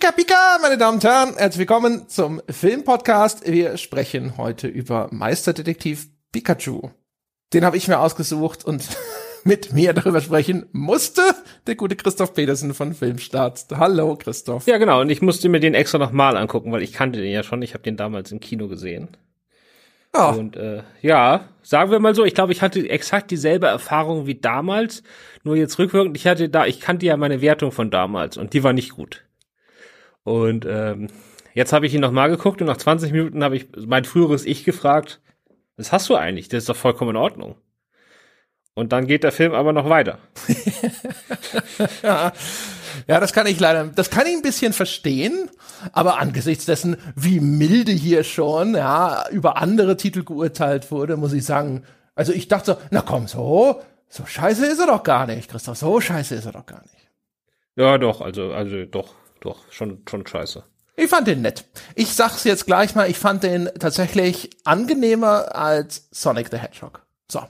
Pika Pika, meine Damen und Herren, herzlich willkommen zum Filmpodcast. Wir sprechen heute über Meisterdetektiv Pikachu. Den habe ich mir ausgesucht und mit mir darüber sprechen musste der gute Christoph Petersen von Filmstart. Hallo Christoph. Ja, genau, und ich musste mir den extra nochmal angucken, weil ich kannte den ja schon. Ich habe den damals im Kino gesehen. Oh. Und äh, ja, sagen wir mal so, ich glaube, ich hatte exakt dieselbe Erfahrung wie damals, nur jetzt rückwirkend. Ich hatte da, ich kannte ja meine Wertung von damals und die war nicht gut. Und ähm, jetzt habe ich ihn nochmal geguckt und nach 20 Minuten habe ich mein früheres Ich gefragt, was hast du eigentlich? Das ist doch vollkommen in Ordnung. Und dann geht der Film aber noch weiter. ja. ja, das kann ich leider, das kann ich ein bisschen verstehen, aber angesichts dessen, wie milde hier schon, ja, über andere Titel geurteilt wurde, muss ich sagen, also ich dachte so, na komm, so, so scheiße ist er doch gar nicht, Christoph, so scheiße ist er doch gar nicht. Ja, doch, also, also, doch, doch, schon, schon scheiße. Ich fand den nett. Ich sag's jetzt gleich mal, ich fand den tatsächlich angenehmer als Sonic the Hedgehog. So.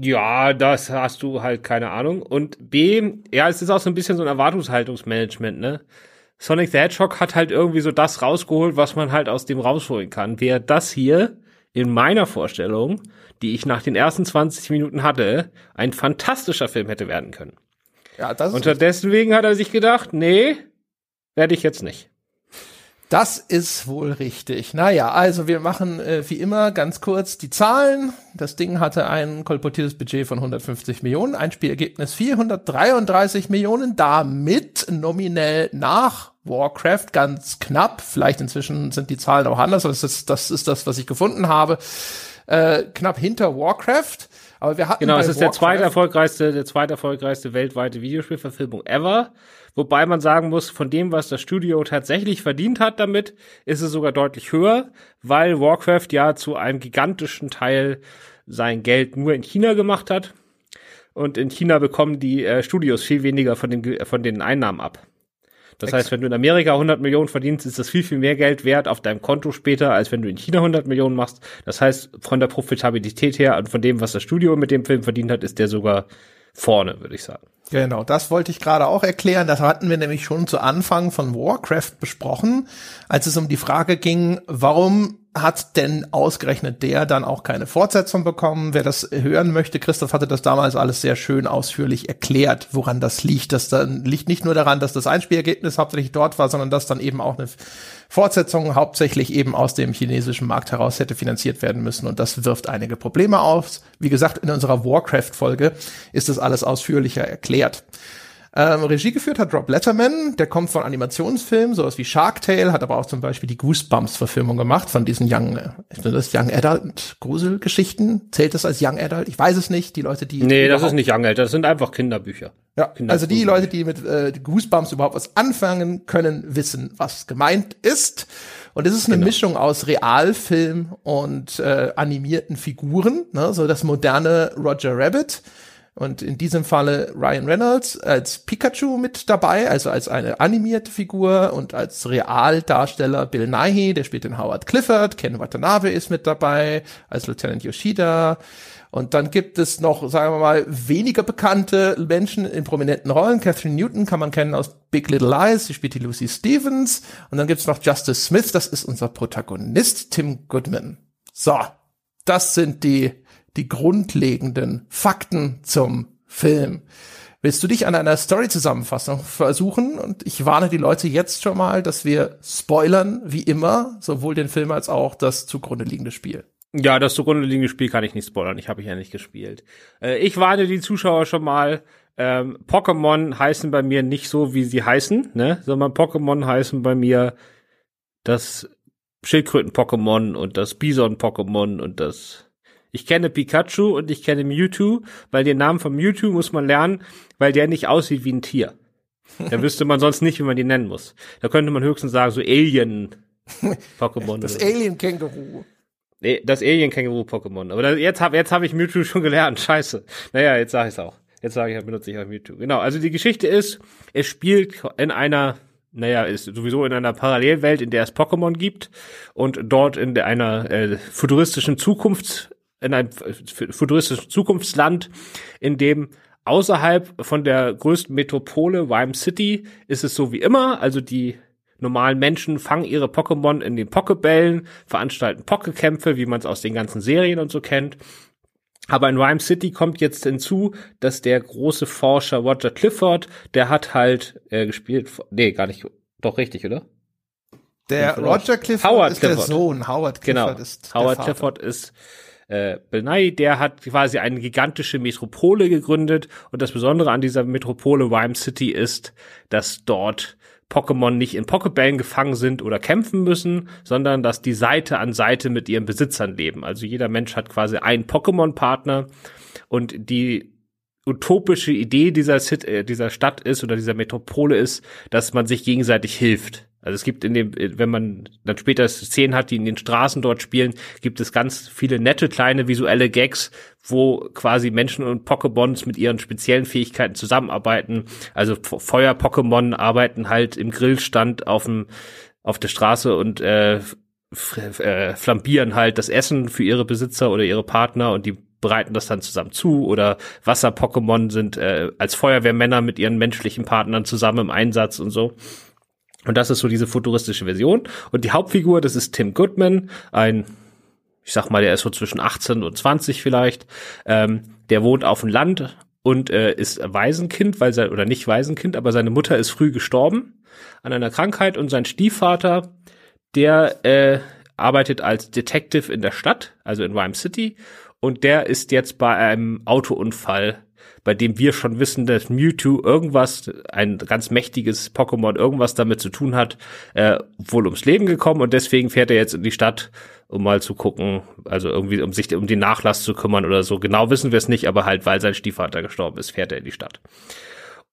Ja, das hast du halt keine Ahnung. Und B, ja, es ist auch so ein bisschen so ein Erwartungshaltungsmanagement, ne? Sonic the Hedgehog hat halt irgendwie so das rausgeholt, was man halt aus dem rausholen kann. Wer das hier in meiner Vorstellung, die ich nach den ersten 20 Minuten hatte, ein fantastischer Film hätte werden können. Ja, das Und deswegen hat er sich gedacht, nee, werde ich jetzt nicht. Das ist wohl richtig. Naja, also wir machen äh, wie immer ganz kurz die Zahlen. Das Ding hatte ein kolportiertes Budget von 150 Millionen, Einspielergebnis 433 Millionen, damit nominell nach Warcraft ganz knapp. Vielleicht inzwischen sind die Zahlen auch anders, aber das ist das, ist das was ich gefunden habe. Äh, knapp hinter Warcraft. Aber wir hatten genau, es ist Warcraft der zweite erfolgreichste, der zweite erfolgreichste weltweite Videospielverfilmung ever. Wobei man sagen muss, von dem, was das Studio tatsächlich verdient hat damit, ist es sogar deutlich höher, weil Warcraft ja zu einem gigantischen Teil sein Geld nur in China gemacht hat. Und in China bekommen die äh, Studios viel weniger von den, von den Einnahmen ab. Das heißt, wenn du in Amerika 100 Millionen verdienst, ist das viel, viel mehr Geld wert auf deinem Konto später, als wenn du in China 100 Millionen machst. Das heißt, von der Profitabilität her und von dem, was das Studio mit dem Film verdient hat, ist der sogar vorne, würde ich sagen. Genau, das wollte ich gerade auch erklären. Das hatten wir nämlich schon zu Anfang von Warcraft besprochen, als es um die Frage ging, warum hat denn ausgerechnet der dann auch keine Fortsetzung bekommen? Wer das hören möchte, Christoph hatte das damals alles sehr schön ausführlich erklärt, woran das liegt. Das dann liegt nicht nur daran, dass das Einspielergebnis hauptsächlich dort war, sondern dass dann eben auch eine Fortsetzung hauptsächlich eben aus dem chinesischen Markt heraus hätte finanziert werden müssen. Und das wirft einige Probleme auf. Wie gesagt, in unserer Warcraft-Folge ist das alles ausführlicher erklärt. Ähm, Regie geführt hat Rob Letterman, der kommt von Animationsfilmen, sowas wie Shark Tale, hat aber auch zum Beispiel die Goosebumps-Verfilmung gemacht von diesen Young, äh, das Young Adult Gruselgeschichten. Zählt das als Young Adult? Ich weiß es nicht. Die Leute, die. Nee, das ist nicht Young Adult, das sind einfach Kinderbücher. Ja, Kinder also die Leute, die mit äh, Goosebumps überhaupt was anfangen können, wissen, was gemeint ist. Und es ist eine genau. Mischung aus Realfilm und äh, animierten Figuren, ne? so das moderne Roger Rabbit und in diesem Falle Ryan Reynolds als Pikachu mit dabei, also als eine animierte Figur und als Realdarsteller Bill Nighy, der spielt den Howard Clifford, Ken Watanabe ist mit dabei, als Lieutenant Yoshida. Und dann gibt es noch, sagen wir mal, weniger bekannte Menschen in prominenten Rollen. Catherine Newton kann man kennen aus Big Little Lies, sie spielt die Lucy Stevens. Und dann gibt's noch Justice Smith, das ist unser Protagonist, Tim Goodman. So, das sind die die grundlegenden Fakten zum Film. Willst du dich an einer Story-Zusammenfassung versuchen? Und ich warne die Leute jetzt schon mal, dass wir spoilern, wie immer, sowohl den Film als auch das zugrunde liegende Spiel. Ja, das zugrunde liegende Spiel kann ich nicht spoilern. Ich habe ich ja nicht gespielt. Äh, ich warne die Zuschauer schon mal. Ähm, Pokémon heißen bei mir nicht so, wie sie heißen, ne? Sondern Pokémon heißen bei mir das Schildkröten-Pokémon und das Bison-Pokémon und das ich kenne Pikachu und ich kenne Mewtwo, weil den Namen von Mewtwo muss man lernen, weil der nicht aussieht wie ein Tier. Da wüsste man sonst nicht, wie man die nennen muss. Da könnte man höchstens sagen, so Alien-Pokémon. Das Alien-Känguru. Nee, das Alien-Känguru-Pokémon. Aber da, jetzt habe jetzt hab ich Mewtwo schon gelernt. Scheiße. Naja, jetzt sage ich es auch. Jetzt sage ich, benutze ich auch Mewtwo. Genau, also die Geschichte ist, es spielt in einer naja, ist sowieso in einer Parallelwelt, in der es Pokémon gibt und dort in einer äh, futuristischen Zukunft in einem futuristischen Zukunftsland, in dem Außerhalb von der größten Metropole, Rhyme City, ist es so wie immer. Also die normalen Menschen fangen ihre Pokémon in den Pokebällen, veranstalten Pokekämpfe, wie man es aus den ganzen Serien und so kennt. Aber in Rhyme City kommt jetzt hinzu, dass der große Forscher Roger Clifford, der hat halt äh, gespielt, nee, gar nicht, doch richtig, oder? Der Roger Clifford Howard ist Clifford. der Sohn. Howard Clifford Genau. ist Howard. Clifford ist äh, Nye, der hat quasi eine gigantische Metropole gegründet und das Besondere an dieser Metropole Rhyme City ist, dass dort Pokémon nicht in Pokebällen gefangen sind oder kämpfen müssen, sondern dass die Seite an Seite mit ihren Besitzern leben. Also jeder Mensch hat quasi einen Pokémon-Partner und die utopische Idee dieser, äh, dieser Stadt ist oder dieser Metropole ist, dass man sich gegenseitig hilft. Also es gibt in dem, wenn man dann später Szenen hat, die in den Straßen dort spielen, gibt es ganz viele nette kleine visuelle Gags, wo quasi Menschen und Pokémons mit ihren speziellen Fähigkeiten zusammenarbeiten. Also Feuer-Pokémon arbeiten halt im Grillstand auf dem auf der Straße und äh, äh, flambieren halt das Essen für ihre Besitzer oder ihre Partner und die bereiten das dann zusammen zu oder Wasser-Pokémon sind äh, als Feuerwehrmänner mit ihren menschlichen Partnern zusammen im Einsatz und so. Und das ist so diese futuristische Version. Und die Hauptfigur, das ist Tim Goodman, ein, ich sag mal, der ist so zwischen 18 und 20 vielleicht. Ähm, der wohnt auf dem Land und äh, ist Waisenkind, weil sein, oder nicht Waisenkind, aber seine Mutter ist früh gestorben an einer Krankheit und sein Stiefvater, der äh, arbeitet als Detective in der Stadt, also in Rhyme City, und der ist jetzt bei einem Autounfall, bei dem wir schon wissen, dass Mewtwo irgendwas, ein ganz mächtiges Pokémon, irgendwas damit zu tun hat, äh, wohl ums Leben gekommen und deswegen fährt er jetzt in die Stadt, um mal zu gucken, also irgendwie, um sich um den Nachlass zu kümmern oder so. Genau wissen wir es nicht, aber halt, weil sein Stiefvater gestorben ist, fährt er in die Stadt.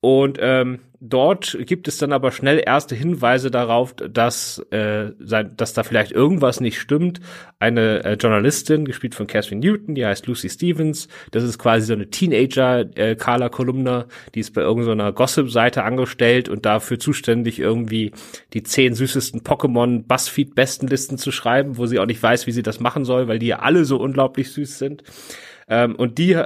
Und ähm, dort gibt es dann aber schnell erste Hinweise darauf, dass, äh, sein, dass da vielleicht irgendwas nicht stimmt. Eine äh, Journalistin, gespielt von Catherine Newton, die heißt Lucy Stevens. Das ist quasi so eine Teenager-Carla-Kolumna, die ist bei irgendeiner Gossip-Seite angestellt und dafür zuständig, irgendwie die zehn süßesten Pokémon-Buzzfeed-Bestenlisten zu schreiben, wo sie auch nicht weiß, wie sie das machen soll, weil die ja alle so unglaublich süß sind. Ähm, und die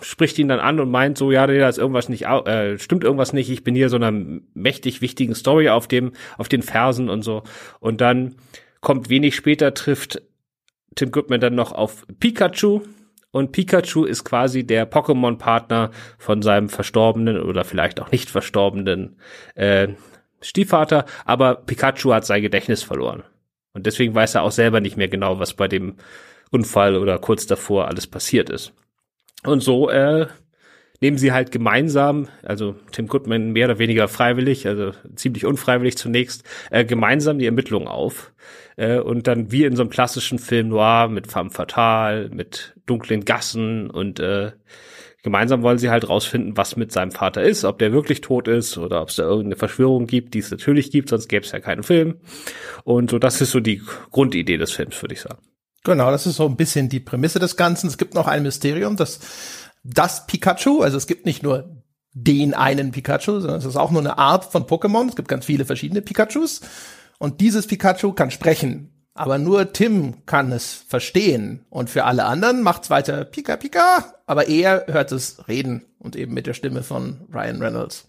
spricht ihn dann an und meint so, ja, da ist irgendwas nicht, äh, stimmt irgendwas nicht, ich bin hier so einer mächtig wichtigen Story auf dem, auf den Fersen und so. Und dann kommt wenig später, trifft Tim Goodman dann noch auf Pikachu. Und Pikachu ist quasi der Pokémon-Partner von seinem verstorbenen oder vielleicht auch nicht verstorbenen äh, Stiefvater. Aber Pikachu hat sein Gedächtnis verloren. Und deswegen weiß er auch selber nicht mehr genau, was bei dem Unfall oder kurz davor alles passiert ist. Und so äh, nehmen sie halt gemeinsam, also Tim Goodman mehr oder weniger freiwillig, also ziemlich unfreiwillig zunächst, äh, gemeinsam die Ermittlungen auf. Äh, und dann wie in so einem klassischen Film noir mit Femme Fatale, mit dunklen Gassen und äh, gemeinsam wollen sie halt rausfinden, was mit seinem Vater ist, ob der wirklich tot ist oder ob es da irgendeine Verschwörung gibt, die es natürlich gibt, sonst gäbe es ja keinen Film. Und so, das ist so die Grundidee des Films, würde ich sagen. Genau, das ist so ein bisschen die Prämisse des Ganzen. Es gibt noch ein Mysterium, das das Pikachu, also es gibt nicht nur den einen Pikachu, sondern es ist auch nur eine Art von Pokémon. Es gibt ganz viele verschiedene Pikachus. Und dieses Pikachu kann sprechen. Aber nur Tim kann es verstehen. Und für alle anderen macht's weiter Pika Pika. Aber er hört es reden. Und eben mit der Stimme von Ryan Reynolds.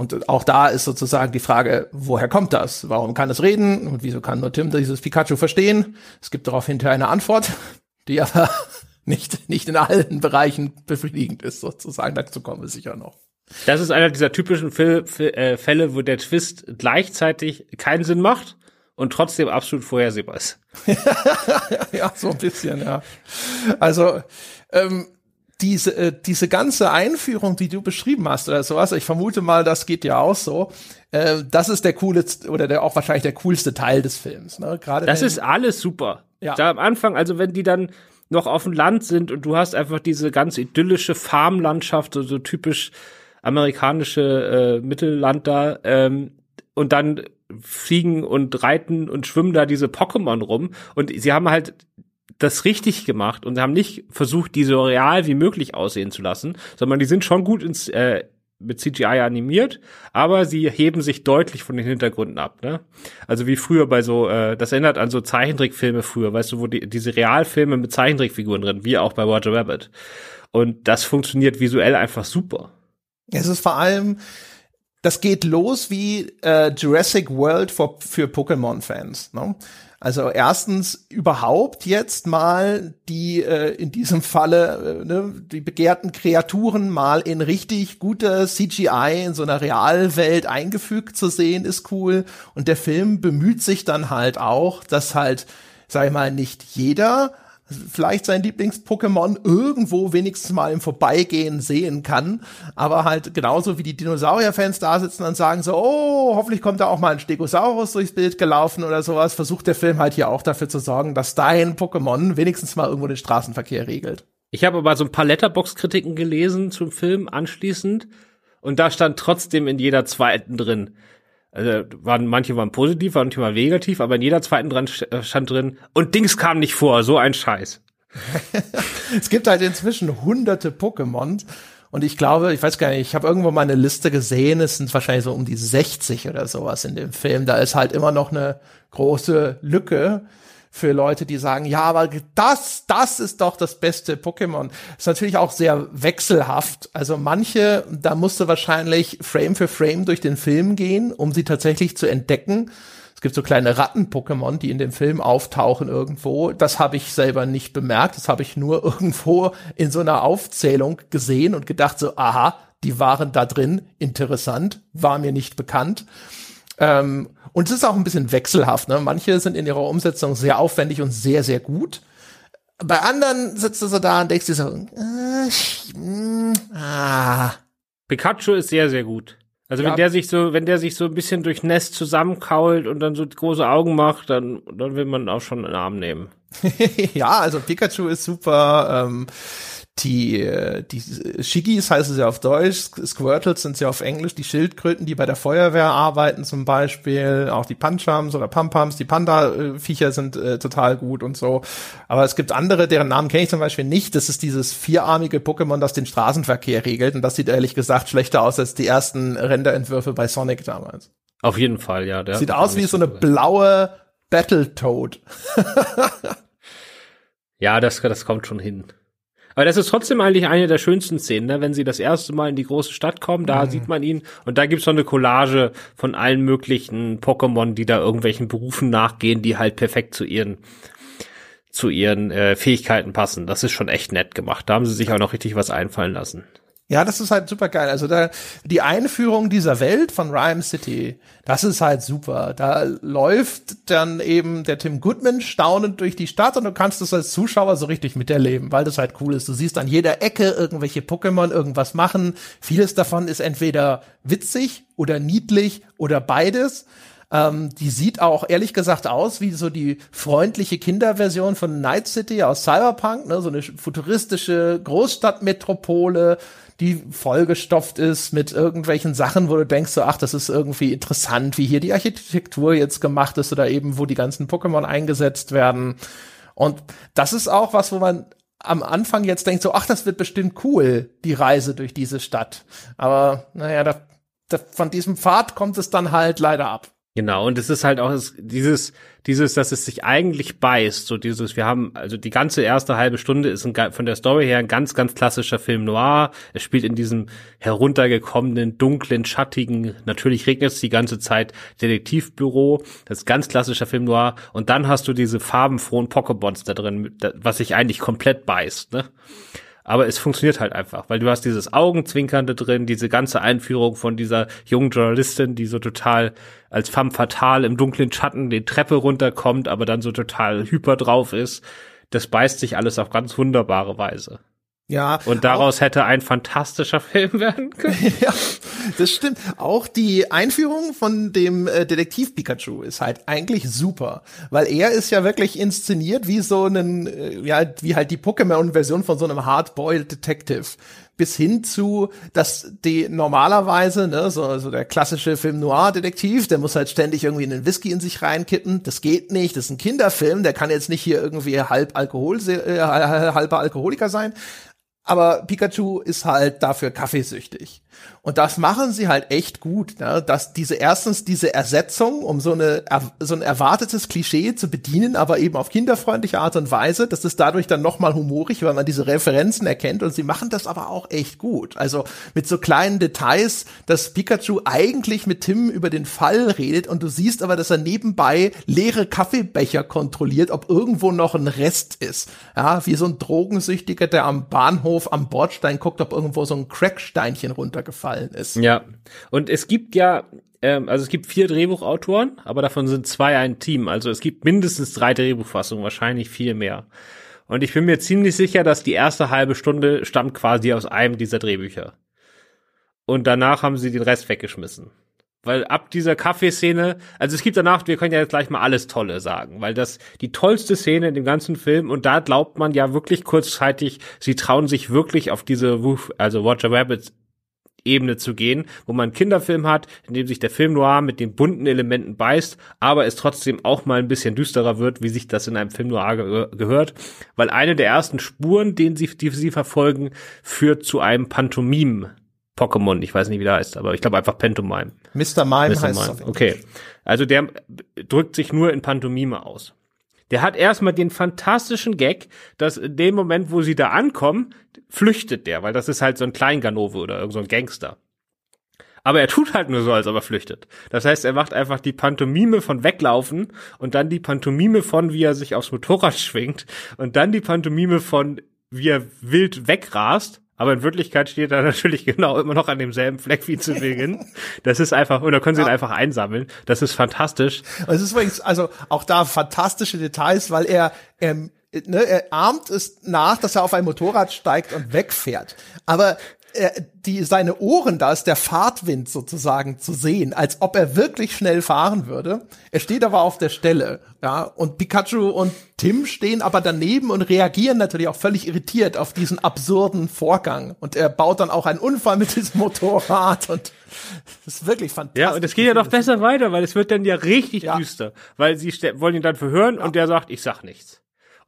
Und auch da ist sozusagen die Frage, woher kommt das? Warum kann es reden? Und wieso kann nur Tim dieses Pikachu verstehen? Es gibt darauf hinterher eine Antwort, die aber nicht, nicht in allen Bereichen befriedigend ist, sozusagen. Dazu kommen wir sicher noch. Das ist einer dieser typischen Fälle, äh, Fälle, wo der Twist gleichzeitig keinen Sinn macht und trotzdem absolut vorhersehbar ist. ja, so ein bisschen, ja. Also, ähm, diese, äh, diese ganze Einführung, die du beschrieben hast oder sowas, ich vermute mal, das geht ja auch so. Äh, das ist der coolste oder der auch wahrscheinlich der coolste Teil des Films. Ne? Gerade Das ist alles super. Ja. Da am Anfang, also wenn die dann noch auf dem Land sind und du hast einfach diese ganz idyllische Farmlandschaft, so, so typisch amerikanische äh, Mittelland da, ähm, und dann fliegen und reiten und schwimmen da diese Pokémon rum und sie haben halt das richtig gemacht und haben nicht versucht, die so real wie möglich aussehen zu lassen, sondern die sind schon gut ins, äh, mit CGI animiert, aber sie heben sich deutlich von den Hintergründen ab. Ne? Also wie früher bei so, äh, das erinnert an so Zeichentrickfilme früher, weißt du, wo die, diese Realfilme mit Zeichentrickfiguren drin, wie auch bei Roger Rabbit. Und das funktioniert visuell einfach super. Es ist vor allem, das geht los wie äh, Jurassic World für, für Pokémon-Fans. Ne? Also erstens überhaupt jetzt mal die äh, in diesem Falle äh, ne, die begehrten Kreaturen mal in richtig guter CGI in so einer Realwelt eingefügt zu sehen, ist cool. Und der Film bemüht sich dann halt auch, dass halt, sag ich mal, nicht jeder vielleicht sein Lieblings-Pokémon irgendwo wenigstens mal im Vorbeigehen sehen kann. Aber halt genauso wie die Dinosaurier-Fans da sitzen und sagen so, oh, hoffentlich kommt da auch mal ein Stegosaurus durchs Bild gelaufen oder sowas, versucht der Film halt hier auch dafür zu sorgen, dass dein Pokémon wenigstens mal irgendwo den Straßenverkehr regelt. Ich habe aber so ein paar Letterbox-Kritiken gelesen zum Film anschließend und da stand trotzdem in jeder zweiten drin, also waren manche waren positiv, manche waren negativ, aber in jeder zweiten dran äh, stand drin und Dings kam nicht vor, so ein Scheiß. es gibt halt inzwischen hunderte Pokémon und ich glaube, ich weiß gar nicht, ich habe irgendwo mal eine Liste gesehen, es sind wahrscheinlich so um die 60 oder sowas in dem Film. Da ist halt immer noch eine große Lücke für Leute, die sagen, ja, aber das, das ist doch das beste Pokémon. Ist natürlich auch sehr wechselhaft. Also manche, da musste wahrscheinlich Frame für Frame durch den Film gehen, um sie tatsächlich zu entdecken. Es gibt so kleine Ratten-Pokémon, die in dem Film auftauchen irgendwo. Das habe ich selber nicht bemerkt. Das habe ich nur irgendwo in so einer Aufzählung gesehen und gedacht so, aha, die waren da drin. Interessant. War mir nicht bekannt. Ähm, und es ist auch ein bisschen wechselhaft. Ne? Manche sind in ihrer Umsetzung sehr aufwendig und sehr, sehr gut. Bei anderen sitzt du so da und denkst dir so, äh, ah. Pikachu ist sehr, sehr gut. Also ja. wenn der sich so, wenn der sich so ein bisschen durch Nest zusammenkault und dann so große Augen macht, dann, dann will man auch schon einen Arm nehmen. ja, also Pikachu ist super. Ähm, die, äh, die Shigis heißen sie auf Deutsch, Squirtles sind sie auf Englisch, die Schildkröten, die bei der Feuerwehr arbeiten zum Beispiel, auch die Panchams oder Pampams, die Panda-Viecher sind äh, total gut und so. Aber es gibt andere, deren Namen kenne ich zum Beispiel nicht. Das ist dieses vierarmige Pokémon, das den Straßenverkehr regelt und das sieht ehrlich gesagt schlechter aus als die ersten Renderentwürfe bei Sonic damals. Auf jeden Fall, ja. Der sieht aus wie so eine blaue Battletoad. ja, das, das kommt schon hin. Aber das ist trotzdem eigentlich eine der schönsten Szenen, ne? wenn sie das erste Mal in die große Stadt kommen, da mhm. sieht man ihn und da gibt's so eine Collage von allen möglichen Pokémon, die da irgendwelchen Berufen nachgehen, die halt perfekt zu ihren zu ihren äh, Fähigkeiten passen. Das ist schon echt nett gemacht. Da haben sie sich auch noch richtig was einfallen lassen. Ja, das ist halt super geil. Also da die Einführung dieser Welt von Rhyme City, das ist halt super. Da läuft dann eben der Tim Goodman staunend durch die Stadt und du kannst es als Zuschauer so richtig miterleben, weil das halt cool ist. Du siehst an jeder Ecke irgendwelche Pokémon irgendwas machen. Vieles davon ist entweder witzig oder niedlich oder beides. Ähm, die sieht auch ehrlich gesagt aus wie so die freundliche Kinderversion von Night City aus Cyberpunk, ne? so eine futuristische Großstadtmetropole die vollgestopft ist mit irgendwelchen Sachen, wo du denkst so, ach, das ist irgendwie interessant, wie hier die Architektur jetzt gemacht ist oder eben, wo die ganzen Pokémon eingesetzt werden. Und das ist auch was, wo man am Anfang jetzt denkt so, ach, das wird bestimmt cool, die Reise durch diese Stadt. Aber naja, da, da, von diesem Pfad kommt es dann halt leider ab. Genau, und es ist halt auch dieses, dieses, dass es sich eigentlich beißt, so dieses, wir haben, also die ganze erste halbe Stunde ist ein, von der Story her ein ganz, ganz klassischer Film noir. Es spielt in diesem heruntergekommenen, dunklen, schattigen, natürlich regnet es die ganze Zeit, Detektivbüro, das ist ganz klassischer Film noir. Und dann hast du diese farbenfrohen Pokémons da drin, was sich eigentlich komplett beißt, ne? Aber es funktioniert halt einfach, weil du hast dieses Augenzwinkernde drin, diese ganze Einführung von dieser jungen Journalistin, die so total als femme fatale im dunklen Schatten die Treppe runterkommt, aber dann so total hyper drauf ist. Das beißt sich alles auf ganz wunderbare Weise. Ja. Und daraus auch, hätte ein fantastischer Film werden können. ja, das stimmt. Auch die Einführung von dem äh, Detektiv Pikachu ist halt eigentlich super, weil er ist ja wirklich inszeniert wie so ein, äh, ja, wie halt die Pokémon-Version von so einem Hardboiled Detective bis hin zu, dass die normalerweise, ne, so, so der klassische Film Noir-Detektiv, der muss halt ständig irgendwie einen Whisky in sich reinkippen. Das geht nicht. Das ist ein Kinderfilm, der kann jetzt nicht hier irgendwie halb Alkohol, äh, halber Alkoholiker sein. Aber Pikachu ist halt dafür kaffeesüchtig. Und das machen sie halt echt gut, ne? dass diese erstens diese Ersetzung, um so eine so ein erwartetes Klischee zu bedienen, aber eben auf kinderfreundliche Art und Weise, das ist dadurch dann nochmal humorig, weil man diese Referenzen erkennt und sie machen das aber auch echt gut. Also mit so kleinen Details, dass Pikachu eigentlich mit Tim über den Fall redet und du siehst aber, dass er nebenbei leere Kaffeebecher kontrolliert, ob irgendwo noch ein Rest ist. Ja, wie so ein Drogensüchtiger, der am Bahnhof am Bordstein guckt, ob irgendwo so ein Cracksteinchen runtergefallen gefallen ist. Ja. Und es gibt ja, ähm, also es gibt vier Drehbuchautoren, aber davon sind zwei ein Team. Also es gibt mindestens drei Drehbuchfassungen, wahrscheinlich viel mehr. Und ich bin mir ziemlich sicher, dass die erste halbe Stunde stammt quasi aus einem dieser Drehbücher. Und danach haben sie den Rest weggeschmissen. Weil ab dieser Kaffeeszene, also es gibt danach, wir können ja jetzt gleich mal alles Tolle sagen, weil das die tollste Szene in dem ganzen Film und da glaubt man ja wirklich kurzzeitig, sie trauen sich wirklich auf diese Woof, also Roger Rabbit Ebene zu gehen, wo man einen Kinderfilm hat, in dem sich der Film noir mit den bunten Elementen beißt, aber es trotzdem auch mal ein bisschen düsterer wird, wie sich das in einem Film noir ge gehört, weil eine der ersten Spuren, den sie, die sie verfolgen, führt zu einem Pantomime Pokémon, ich weiß nicht, wie der heißt, aber ich glaube einfach Pantomime. Mr. Mime Mr. heißt Mime. Okay. Also der drückt sich nur in Pantomime aus. Der hat erstmal den fantastischen Gag, dass in dem Moment, wo sie da ankommen, flüchtet der, weil das ist halt so ein Kleinganove oder irgend so ein Gangster. Aber er tut halt nur so, als ob er flüchtet. Das heißt, er macht einfach die Pantomime von weglaufen und dann die Pantomime von, wie er sich aufs Motorrad schwingt und dann die Pantomime von, wie er wild wegrast aber in Wirklichkeit steht er natürlich genau immer noch an demselben Fleck wie zu Beginn. Das ist einfach, oder können Sie ja. ihn einfach einsammeln. Das ist fantastisch. Es ist übrigens, also auch da fantastische Details, weil er, ähm, ne, er ahmt es nach, dass er auf ein Motorrad steigt und wegfährt. Aber er, die, seine Ohren, da ist der Fahrtwind sozusagen zu sehen, als ob er wirklich schnell fahren würde. Er steht aber auf der Stelle, ja, und Pikachu und Tim stehen aber daneben und reagieren natürlich auch völlig irritiert auf diesen absurden Vorgang. Und er baut dann auch einen Unfall mit diesem Motorrad und das ist wirklich fantastisch. Ja, und es geht ja noch besser weiter, weil es wird dann ja richtig ja. düster, weil sie wollen ihn dann verhören ja. und der sagt, ich sag nichts.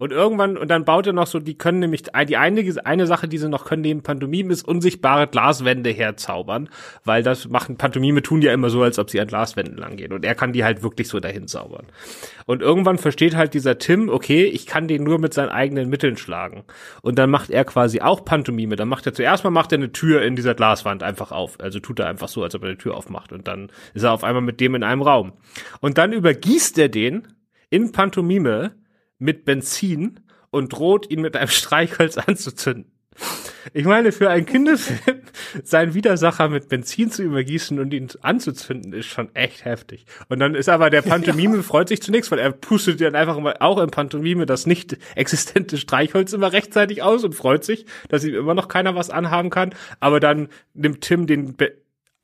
Und irgendwann, und dann baut er noch so, die können nämlich, die eine, eine Sache, die sie noch können neben Pantomime, ist unsichtbare Glaswände herzaubern, weil das machen, Pantomime tun ja immer so, als ob sie an Glaswänden langgehen. Und er kann die halt wirklich so dahin zaubern. Und irgendwann versteht halt dieser Tim, okay, ich kann den nur mit seinen eigenen Mitteln schlagen. Und dann macht er quasi auch Pantomime. Dann macht er zuerst mal macht er eine Tür in dieser Glaswand einfach auf. Also tut er einfach so, als ob er eine Tür aufmacht. Und dann ist er auf einmal mit dem in einem Raum. Und dann übergießt er den in Pantomime mit Benzin und droht ihn mit einem Streichholz anzuzünden. Ich meine, für einen Kinderfilm seinen Widersacher mit Benzin zu übergießen und ihn anzuzünden, ist schon echt heftig. Und dann ist aber der Pantomime ja. freut sich zunächst, weil er pustet dann einfach mal auch im Pantomime das nicht existente Streichholz immer rechtzeitig aus und freut sich, dass ihm immer noch keiner was anhaben kann. Aber dann nimmt Tim den Be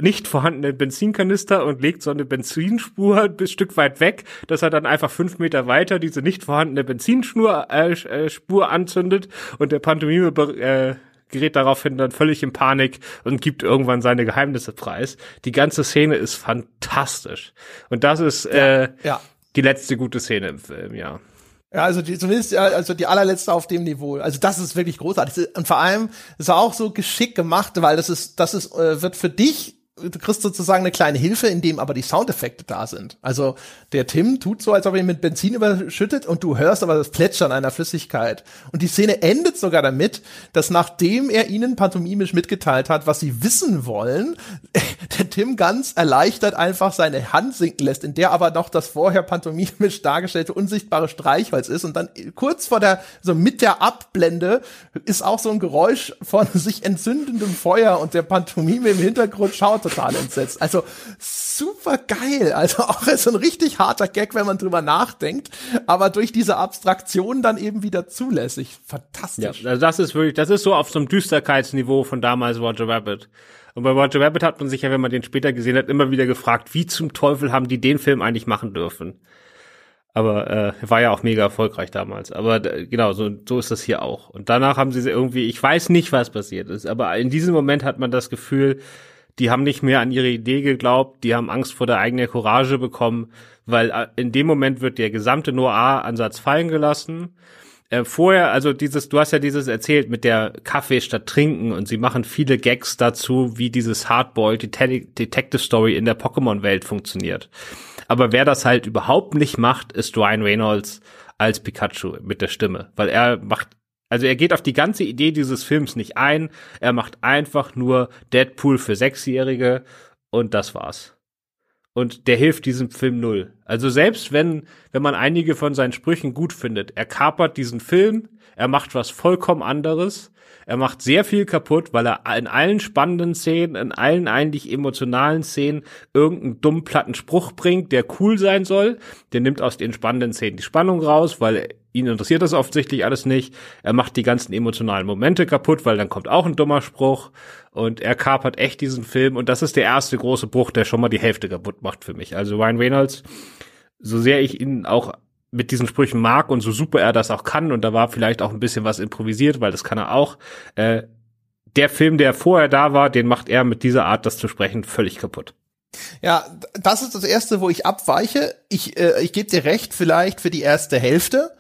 nicht vorhandenen Benzinkanister und legt so eine Benzinspur ein Stück weit weg, dass er dann einfach fünf Meter weiter diese nicht vorhandene Benzinspur äh, äh, Spur anzündet und der Pantomime äh, gerät daraufhin dann völlig in Panik und gibt irgendwann seine Geheimnisse preis. Die ganze Szene ist fantastisch. Und das ist ja, äh, ja. die letzte gute Szene im Film, ja. Ja, also die, zumindest also die allerletzte auf dem Niveau. Also das ist wirklich großartig. Und vor allem ist auch so geschickt gemacht, weil das ist, das ist, äh, wird für dich du kriegst sozusagen eine kleine Hilfe, in dem aber die Soundeffekte da sind. Also der Tim tut so, als ob er ihn mit Benzin überschüttet und du hörst aber das Plätschern einer Flüssigkeit. Und die Szene endet sogar damit, dass nachdem er ihnen pantomimisch mitgeteilt hat, was sie wissen wollen, der Tim ganz erleichtert einfach seine Hand sinken lässt, in der aber noch das vorher pantomimisch dargestellte unsichtbare Streichholz ist und dann kurz vor der, so mit der Abblende ist auch so ein Geräusch von sich entzündendem Feuer und der Pantomime im Hintergrund schaut total entsetzt. Also super geil. Also auch so ein richtig harter Gag, wenn man drüber nachdenkt, aber durch diese Abstraktion dann eben wieder zulässig. Fantastisch. Ja, also das ist wirklich, das ist so auf so einem Düsterkeitsniveau von damals Roger Rabbit. Und bei Roger Rabbit hat man sich ja, wenn man den später gesehen hat, immer wieder gefragt, wie zum Teufel haben die den Film eigentlich machen dürfen? Aber äh, war ja auch mega erfolgreich damals. Aber äh, genau, so, so ist das hier auch. Und danach haben sie irgendwie, ich weiß nicht, was passiert ist, aber in diesem Moment hat man das Gefühl, die haben nicht mehr an ihre Idee geglaubt, die haben Angst vor der eigenen Courage bekommen, weil äh, in dem Moment wird der gesamte Noir-Ansatz fallen gelassen. äh, vorher, also dieses, du hast ja dieses erzählt mit der Kaffee statt Trinken und sie machen viele Gags dazu, wie dieses Hardboiled Detective Story in der Pokémon-Welt funktioniert. Aber wer das halt überhaupt nicht macht, ist Ryan Reynolds als Pikachu mit der Stimme, weil er macht also er geht auf die ganze Idee dieses Films nicht ein, er macht einfach nur Deadpool für Sechsjährige und das war's. Und der hilft diesem Film null. Also selbst wenn, wenn man einige von seinen Sprüchen gut findet, er kapert diesen Film, er macht was vollkommen anderes, er macht sehr viel kaputt, weil er in allen spannenden Szenen, in allen eigentlich emotionalen Szenen irgendeinen dummen platten Spruch bringt, der cool sein soll. Der nimmt aus den spannenden Szenen die Spannung raus, weil ihn interessiert das offensichtlich alles nicht. Er macht die ganzen emotionalen Momente kaputt, weil dann kommt auch ein dummer Spruch und er kapert echt diesen Film und das ist der erste große Bruch, der schon mal die Hälfte kaputt macht für mich. Also Ryan Reynolds, so sehr ich ihn auch mit diesen Sprüchen mag und so super er das auch kann und da war vielleicht auch ein bisschen was improvisiert, weil das kann er auch. Äh, der Film, der vorher da war, den macht er mit dieser Art, das zu sprechen, völlig kaputt. Ja, das ist das erste, wo ich abweiche. Ich, äh, ich gebe dir recht, vielleicht für die erste Hälfte,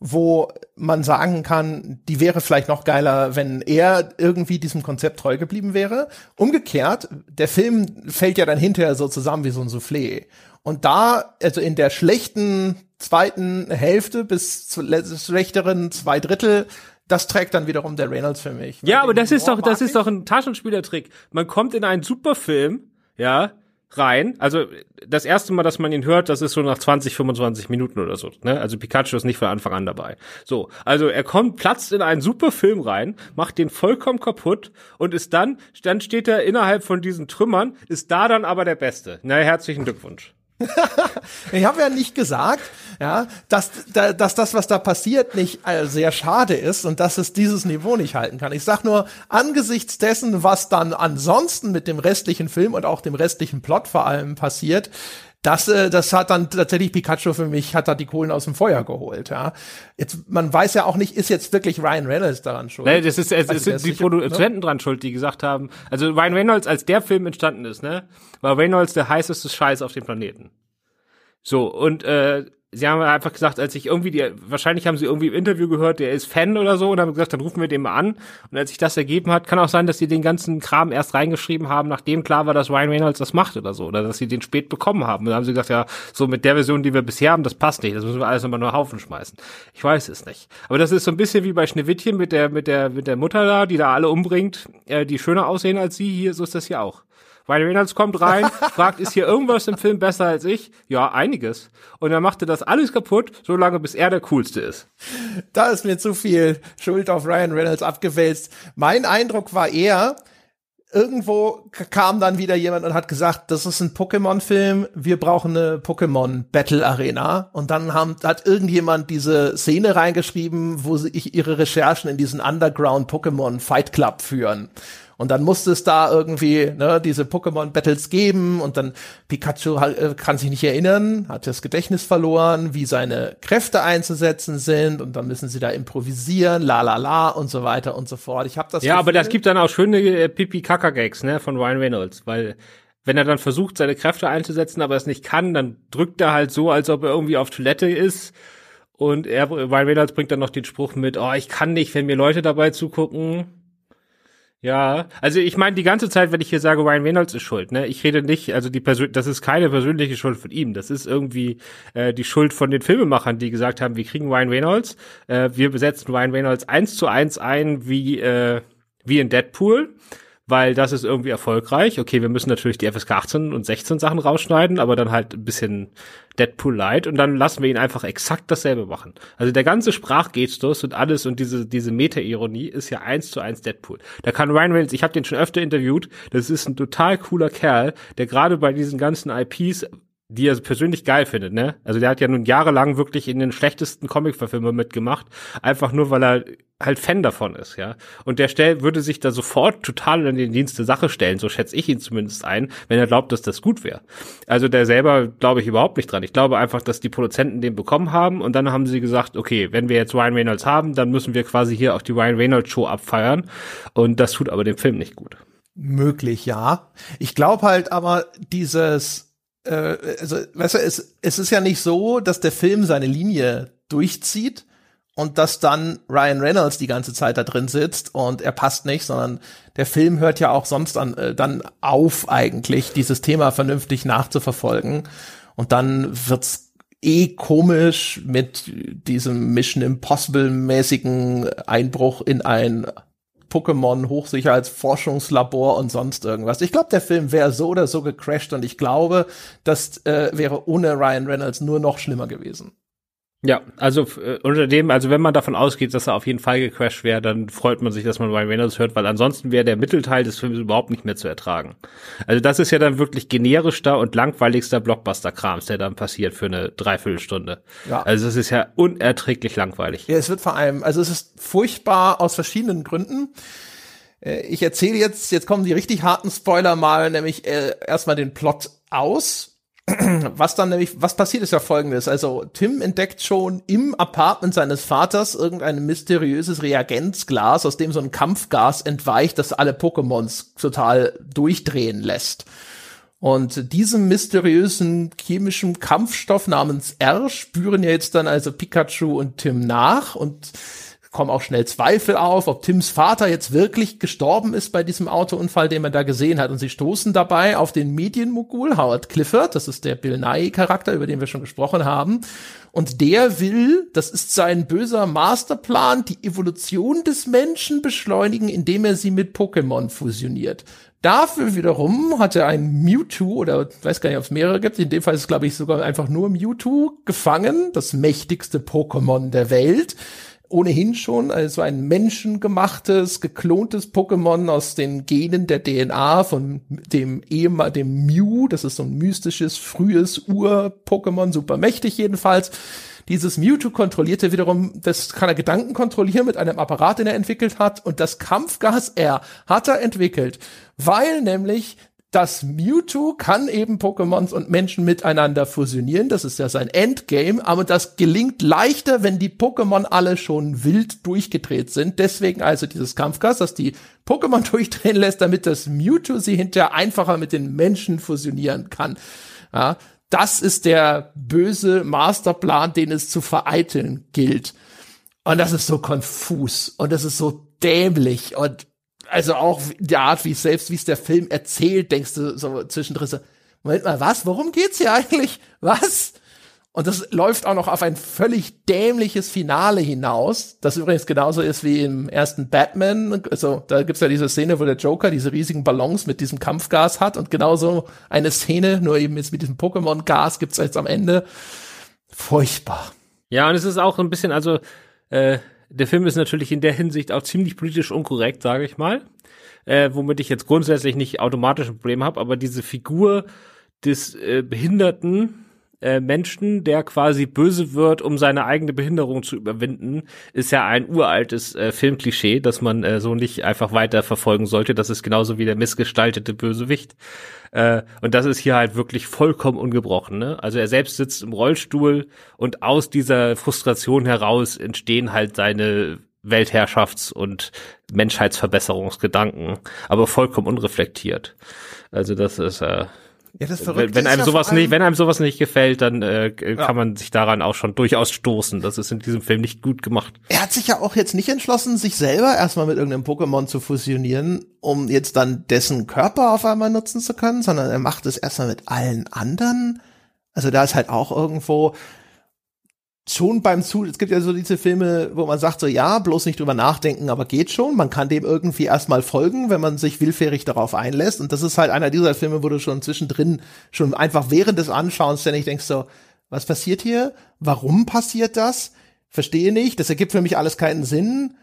wo man sagen kann, die wäre vielleicht noch geiler, wenn er irgendwie diesem Konzept treu geblieben wäre. Umgekehrt, der Film fällt ja dann hinterher so zusammen wie so ein Soufflé. Und da, also in der schlechten zweiten Hälfte bis zu schlechteren zwei Drittel, das trägt dann wiederum der Reynolds für mich. Ja, aber das ist doch, das ist doch ein Taschenspielertrick. Man kommt in einen Superfilm, ja, rein. Also das erste Mal, dass man ihn hört, das ist so nach 20, 25 Minuten oder so. Ne? Also Pikachu ist nicht von Anfang an dabei. So, also er kommt, platzt in einen super Film rein, macht den vollkommen kaputt und ist dann, dann steht er innerhalb von diesen Trümmern, ist da dann aber der Beste. Na, herzlichen Glückwunsch. ich habe ja nicht gesagt, ja, dass, dass das, was da passiert, nicht äh, sehr schade ist und dass es dieses Niveau nicht halten kann. Ich sag nur, angesichts dessen, was dann ansonsten mit dem restlichen Film und auch dem restlichen Plot vor allem passiert, das, äh, das hat dann tatsächlich Pikachu für mich, hat da die Kohlen aus dem Feuer geholt, ja. Jetzt, man weiß ja auch nicht, ist jetzt wirklich Ryan Reynolds daran schuld? Nee, das ist, es, also sind die Produzenten ne? dran schuld, die gesagt haben, also Ryan Reynolds, als der Film entstanden ist, ne, war Reynolds der heißeste Scheiß auf dem Planeten. So, und äh, sie haben einfach gesagt, als ich irgendwie die, wahrscheinlich haben sie irgendwie im Interview gehört, der ist Fan oder so, und haben gesagt, dann rufen wir den mal an. Und als sich das ergeben hat, kann auch sein, dass sie den ganzen Kram erst reingeschrieben haben, nachdem klar war, dass Ryan Reynolds das macht oder so, oder dass sie den spät bekommen haben. Und dann haben sie gesagt, ja, so mit der Version, die wir bisher haben, das passt nicht, das müssen wir alles nochmal nur Haufen schmeißen. Ich weiß es nicht. Aber das ist so ein bisschen wie bei Schneewittchen mit der, mit der, mit der Mutter da, die da alle umbringt, äh, die schöner aussehen als sie, hier, so ist das hier auch. Ryan Reynolds kommt rein, fragt, ist hier irgendwas im Film besser als ich? Ja, einiges. Und dann macht er das alles kaputt, so lange bis er der Coolste ist. Da ist mir zu viel Schuld auf Ryan Reynolds abgewälzt. Mein Eindruck war eher, irgendwo kam dann wieder jemand und hat gesagt, das ist ein Pokémon-Film, wir brauchen eine Pokémon-Battle-Arena. Und dann haben, hat irgendjemand diese Szene reingeschrieben, wo sich ihre Recherchen in diesen Underground-Pokémon-Fight Club führen. Und dann musste es da irgendwie ne, diese Pokémon-Battles geben und dann Pikachu äh, kann sich nicht erinnern, hat das Gedächtnis verloren, wie seine Kräfte einzusetzen sind und dann müssen sie da improvisieren, la la la und so weiter und so fort. Ich habe das. Ja, Gefühl, aber das gibt dann auch schöne äh, Pipi-Kaka-Gags ne, von Ryan Reynolds, weil wenn er dann versucht, seine Kräfte einzusetzen, aber es nicht kann, dann drückt er halt so, als ob er irgendwie auf Toilette ist. Und er, Ryan Reynolds bringt dann noch den Spruch mit, oh, ich kann nicht, wenn mir Leute dabei zugucken. Ja, also ich meine die ganze Zeit, wenn ich hier sage, Ryan Reynolds ist schuld, ne? Ich rede nicht, also die Persön das ist keine persönliche Schuld von ihm, das ist irgendwie äh, die Schuld von den Filmemachern, die gesagt haben, wir kriegen Ryan Reynolds, äh, wir besetzen Ryan Reynolds eins zu eins ein wie äh, wie in Deadpool weil das ist irgendwie erfolgreich. Okay, wir müssen natürlich die FSK 18 und 16 Sachen rausschneiden, aber dann halt ein bisschen Deadpool light und dann lassen wir ihn einfach exakt dasselbe machen. Also der ganze Sprachgestus und alles und diese diese Meta-Ironie ist ja eins zu eins Deadpool. Da kann Ryan Reynolds, ich habe den schon öfter interviewt, das ist ein total cooler Kerl, der gerade bei diesen ganzen IPs die er persönlich geil findet, ne? Also der hat ja nun jahrelang wirklich in den schlechtesten Comic-Verfilmungen mitgemacht, einfach nur weil er halt Fan davon ist, ja. Und der stell, würde sich da sofort total in den Dienst der Sache stellen, so schätze ich ihn zumindest ein, wenn er glaubt, dass das gut wäre. Also der selber glaube ich überhaupt nicht dran. Ich glaube einfach, dass die Produzenten den bekommen haben und dann haben sie gesagt, okay, wenn wir jetzt Ryan Reynolds haben, dann müssen wir quasi hier auch die Ryan Reynolds Show abfeiern und das tut aber dem Film nicht gut. Möglich, ja. Ich glaube halt aber dieses also, weißt du, es, es ist ja nicht so, dass der Film seine Linie durchzieht und dass dann Ryan Reynolds die ganze Zeit da drin sitzt und er passt nicht, sondern der Film hört ja auch sonst an, äh, dann auf eigentlich, dieses Thema vernünftig nachzuverfolgen. Und dann wird's eh komisch mit diesem Mission Impossible mäßigen Einbruch in ein Pokémon Hochsicherheitsforschungslabor und sonst irgendwas. Ich glaube, der Film wäre so oder so gecrashed und ich glaube, das äh, wäre ohne Ryan Reynolds nur noch schlimmer gewesen. Ja, also äh, unter dem, also wenn man davon ausgeht, dass er auf jeden Fall gecrashed wäre, dann freut man sich, dass man Ryan Reynolds hört, weil ansonsten wäre der Mittelteil des Films überhaupt nicht mehr zu ertragen. Also das ist ja dann wirklich generischster und langweiligster Blockbuster-Krams, der dann passiert für eine Dreiviertelstunde. Ja. Also es ist ja unerträglich langweilig. Ja, es wird vor allem, also es ist furchtbar aus verschiedenen Gründen. Äh, ich erzähle jetzt, jetzt kommen die richtig harten Spoiler mal, nämlich äh, erstmal den Plot aus was dann nämlich, was passiert ist ja folgendes. Also Tim entdeckt schon im Apartment seines Vaters irgendein mysteriöses Reagenzglas, aus dem so ein Kampfgas entweicht, das alle Pokémons total durchdrehen lässt. Und diesem mysteriösen chemischen Kampfstoff namens R spüren ja jetzt dann also Pikachu und Tim nach und kommen auch schnell Zweifel auf, ob Tims Vater jetzt wirklich gestorben ist bei diesem Autounfall, den man da gesehen hat. Und sie stoßen dabei auf den Medienmogul Howard Clifford, das ist der Bill Nye-Charakter, über den wir schon gesprochen haben. Und der will, das ist sein böser Masterplan, die Evolution des Menschen beschleunigen, indem er sie mit Pokémon fusioniert. Dafür wiederum hat er ein Mewtwo oder weiß gar nicht, ob es mehrere gibt. In dem Fall ist es, glaube ich, sogar einfach nur Mewtwo gefangen, das mächtigste Pokémon der Welt ohnehin schon also ein menschengemachtes, geklontes Pokémon aus den Genen der DNA von dem ehemal dem Mew, das ist so ein mystisches, frühes Ur-Pokémon, super mächtig jedenfalls. Dieses Mewtwo kontrollierte wiederum, das kann er Gedanken kontrollieren mit einem Apparat, den er entwickelt hat. Und das Kampfgas R hat er entwickelt, weil nämlich das Mewtwo kann eben Pokémons und Menschen miteinander fusionieren. Das ist ja sein Endgame. Aber das gelingt leichter, wenn die Pokémon alle schon wild durchgedreht sind. Deswegen also dieses Kampfgas, das die Pokémon durchdrehen lässt, damit das Mewtwo sie hinterher einfacher mit den Menschen fusionieren kann. Ja, das ist der böse Masterplan, den es zu vereiteln gilt. Und das ist so konfus und das ist so dämlich und also auch die Art, wie es selbst, wie es der Film erzählt, denkst du so zwischendrin so, Moment mal, was? Worum geht's hier eigentlich? Was? Und das läuft auch noch auf ein völlig dämliches Finale hinaus, das übrigens genauso ist wie im ersten Batman. Also da gibt's ja diese Szene, wo der Joker diese riesigen Ballons mit diesem Kampfgas hat und genauso eine Szene, nur eben jetzt mit diesem Pokémon-Gas gibt's jetzt am Ende. Furchtbar. Ja, und es ist auch ein bisschen, also äh, der Film ist natürlich in der Hinsicht auch ziemlich politisch unkorrekt, sage ich mal. Äh, womit ich jetzt grundsätzlich nicht automatisch ein Problem habe, aber diese Figur des äh, Behinderten äh, Menschen, der quasi böse wird, um seine eigene Behinderung zu überwinden, ist ja ein uraltes äh, Filmklischee, das man äh, so nicht einfach weiter verfolgen sollte. Das ist genauso wie der missgestaltete Bösewicht. Äh, und das ist hier halt wirklich vollkommen ungebrochen. Ne? Also er selbst sitzt im Rollstuhl und aus dieser Frustration heraus entstehen halt seine Weltherrschafts- und Menschheitsverbesserungsgedanken, aber vollkommen unreflektiert. Also das ist äh, ja, das Verrückte wenn, wenn einem sowas nicht, wenn einem sowas nicht gefällt, dann äh, kann ja. man sich daran auch schon durchaus stoßen. Das ist in diesem Film nicht gut gemacht. Er hat sich ja auch jetzt nicht entschlossen, sich selber erstmal mit irgendeinem Pokémon zu fusionieren, um jetzt dann dessen Körper auf einmal nutzen zu können, sondern er macht es erstmal mit allen anderen. Also da ist halt auch irgendwo, schon beim Zu, es gibt ja so diese Filme, wo man sagt so, ja, bloß nicht drüber nachdenken, aber geht schon. Man kann dem irgendwie erstmal folgen, wenn man sich willfährig darauf einlässt. Und das ist halt einer dieser Filme, wo du schon zwischendrin, schon einfach während des Anschauens ständig denkst so, was passiert hier? Warum passiert das? Verstehe nicht. Das ergibt für mich alles keinen Sinn.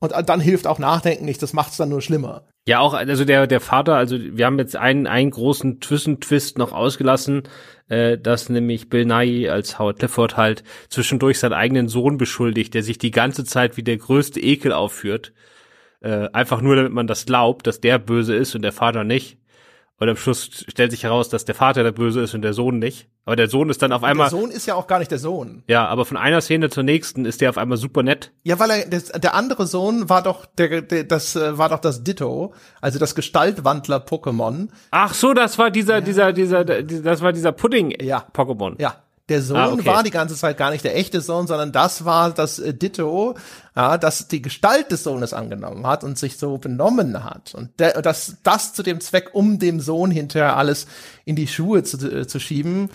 Und dann hilft auch Nachdenken nicht, das macht es dann nur schlimmer. Ja, auch, also der, der Vater, also wir haben jetzt einen, einen großen Twist noch ausgelassen, äh, dass nämlich Bill Nye als Howard Clifford halt zwischendurch seinen eigenen Sohn beschuldigt, der sich die ganze Zeit wie der größte Ekel aufführt. Äh, einfach nur, damit man das glaubt, dass der böse ist und der Vater nicht. Und am Schluss stellt sich heraus, dass der Vater der Böse ist und der Sohn nicht. Aber der Sohn ist dann auf einmal. Der Sohn ist ja auch gar nicht der Sohn. Ja, aber von einer Szene zur nächsten ist der auf einmal super nett. Ja, weil er der, der andere Sohn war doch der, der das äh, war doch das Ditto, also das Gestaltwandler Pokémon. Ach so, das war dieser ja. dieser dieser das war dieser Pudding. Pokémon. Ja Der Sohn ah, okay. war die ganze Zeit gar nicht der echte Sohn, sondern das war das äh, Ditto, ja, das die Gestalt des Sohnes angenommen hat und sich so benommen hat. Und der, das, das zu dem Zweck, um dem Sohn hinterher alles in die Schuhe zu, äh, zu schieben.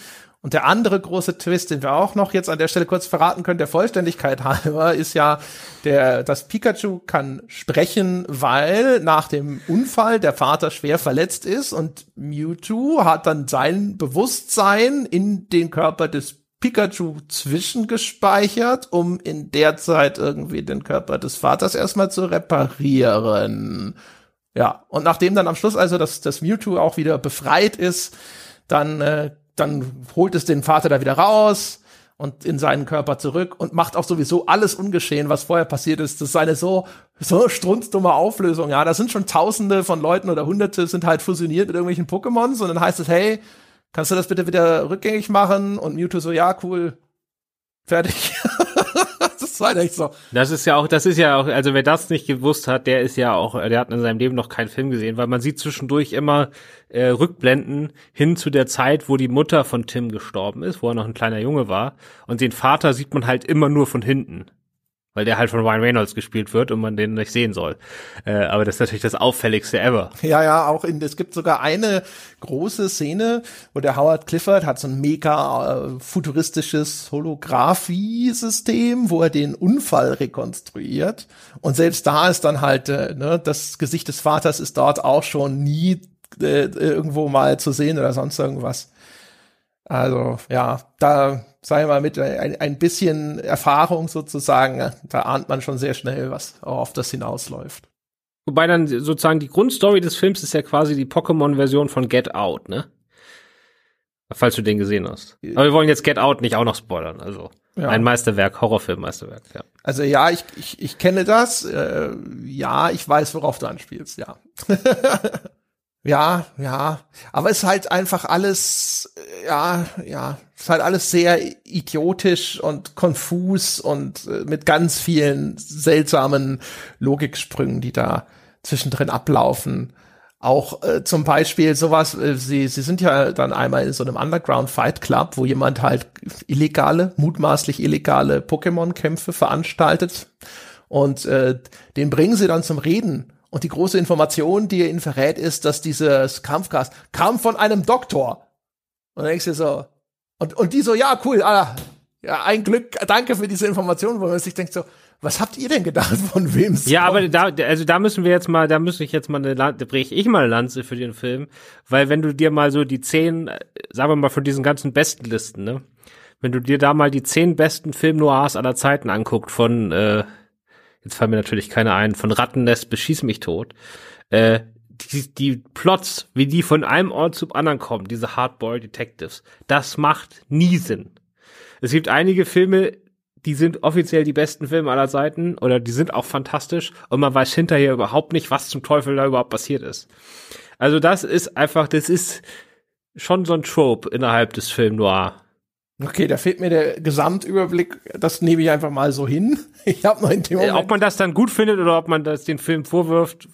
Und der andere große Twist, den wir auch noch jetzt an der Stelle kurz verraten können, der Vollständigkeit halber, ist ja, der, das Pikachu kann sprechen, weil nach dem Unfall der Vater schwer verletzt ist und Mewtwo hat dann sein Bewusstsein in den Körper des Pikachu zwischengespeichert, um in der Zeit irgendwie den Körper des Vaters erstmal zu reparieren. Ja, und nachdem dann am Schluss also das, das Mewtwo auch wieder befreit ist, dann äh, dann holt es den Vater da wieder raus und in seinen Körper zurück und macht auch sowieso alles ungeschehen, was vorher passiert ist. Das ist eine so, so strunzdumme Auflösung. Ja, da sind schon Tausende von Leuten oder Hunderte sind halt fusioniert mit irgendwelchen Pokémons und dann heißt es, hey, kannst du das bitte wieder rückgängig machen? Und Mewtwo so, ja, cool, fertig. das war echt so. Das ist ja auch, das ist ja auch, also wer das nicht gewusst hat, der ist ja auch, der hat in seinem Leben noch keinen Film gesehen, weil man sieht zwischendurch immer äh, Rückblenden hin zu der Zeit, wo die Mutter von Tim gestorben ist, wo er noch ein kleiner Junge war. Und den Vater sieht man halt immer nur von hinten weil der halt von Ryan Reynolds gespielt wird und man den nicht sehen soll. Äh, aber das ist natürlich das auffälligste ever. Ja, ja, auch in, es gibt sogar eine große Szene, wo der Howard Clifford hat so ein mega äh, futuristisches Holographie-System, wo er den Unfall rekonstruiert. Und selbst da ist dann halt, äh, ne, das Gesicht des Vaters ist dort auch schon nie äh, irgendwo mal zu sehen oder sonst irgendwas. Also, ja, da sagen wir mal, mit ein, ein bisschen Erfahrung sozusagen, da ahnt man schon sehr schnell, was auf das hinausläuft. Wobei dann sozusagen die Grundstory des Films ist ja quasi die Pokémon-Version von Get Out, ne? Falls du den gesehen hast. Aber wir wollen jetzt Get Out nicht auch noch spoilern, also. Ja. Ein Meisterwerk, Horrorfilm-Meisterwerk, ja. Also ja, ich, ich, ich kenne das. Äh, ja, ich weiß, worauf du anspielst, ja. Ja, ja, aber es ist halt einfach alles, ja, ja, es ist halt alles sehr idiotisch und konfus und äh, mit ganz vielen seltsamen Logiksprüngen, die da zwischendrin ablaufen. Auch äh, zum Beispiel sowas, äh, sie, sie sind ja dann einmal in so einem Underground Fight Club, wo jemand halt illegale, mutmaßlich illegale Pokémon-Kämpfe veranstaltet. Und äh, den bringen sie dann zum Reden und die große Information, die er ihnen verrät, ist, dass dieses Kampfgas kam von einem Doktor. Und dann denkst du so, und, und die so, ja, cool, ah, ja, ein Glück, danke für diese Information, wo man sich denkt so, was habt ihr denn gedacht, von wem Ja, kommt? aber da, also da müssen wir jetzt mal, da müsste ich jetzt mal eine Lanze, breche ich mal eine Lanze für den Film, weil wenn du dir mal so die zehn, sagen wir mal von diesen ganzen besten Listen, ne, wenn du dir da mal die zehn besten Film Noirs aller Zeiten anguckt von, äh, jetzt fallen mir natürlich keine ein, von Rattennest bis Schieß mich tot, äh, die, die Plots, wie die von einem Ort zum anderen kommen, diese Hardboiled Detectives, das macht nie Sinn. Es gibt einige Filme, die sind offiziell die besten Filme aller Zeiten oder die sind auch fantastisch und man weiß hinterher überhaupt nicht, was zum Teufel da überhaupt passiert ist. Also das ist einfach, das ist schon so ein Trope innerhalb des Film Noir. Okay, da fehlt mir der Gesamtüberblick. Das nehme ich einfach mal so hin. Ich habe noch in dem Moment Ob man das dann gut findet oder ob man das den Film vorwirft,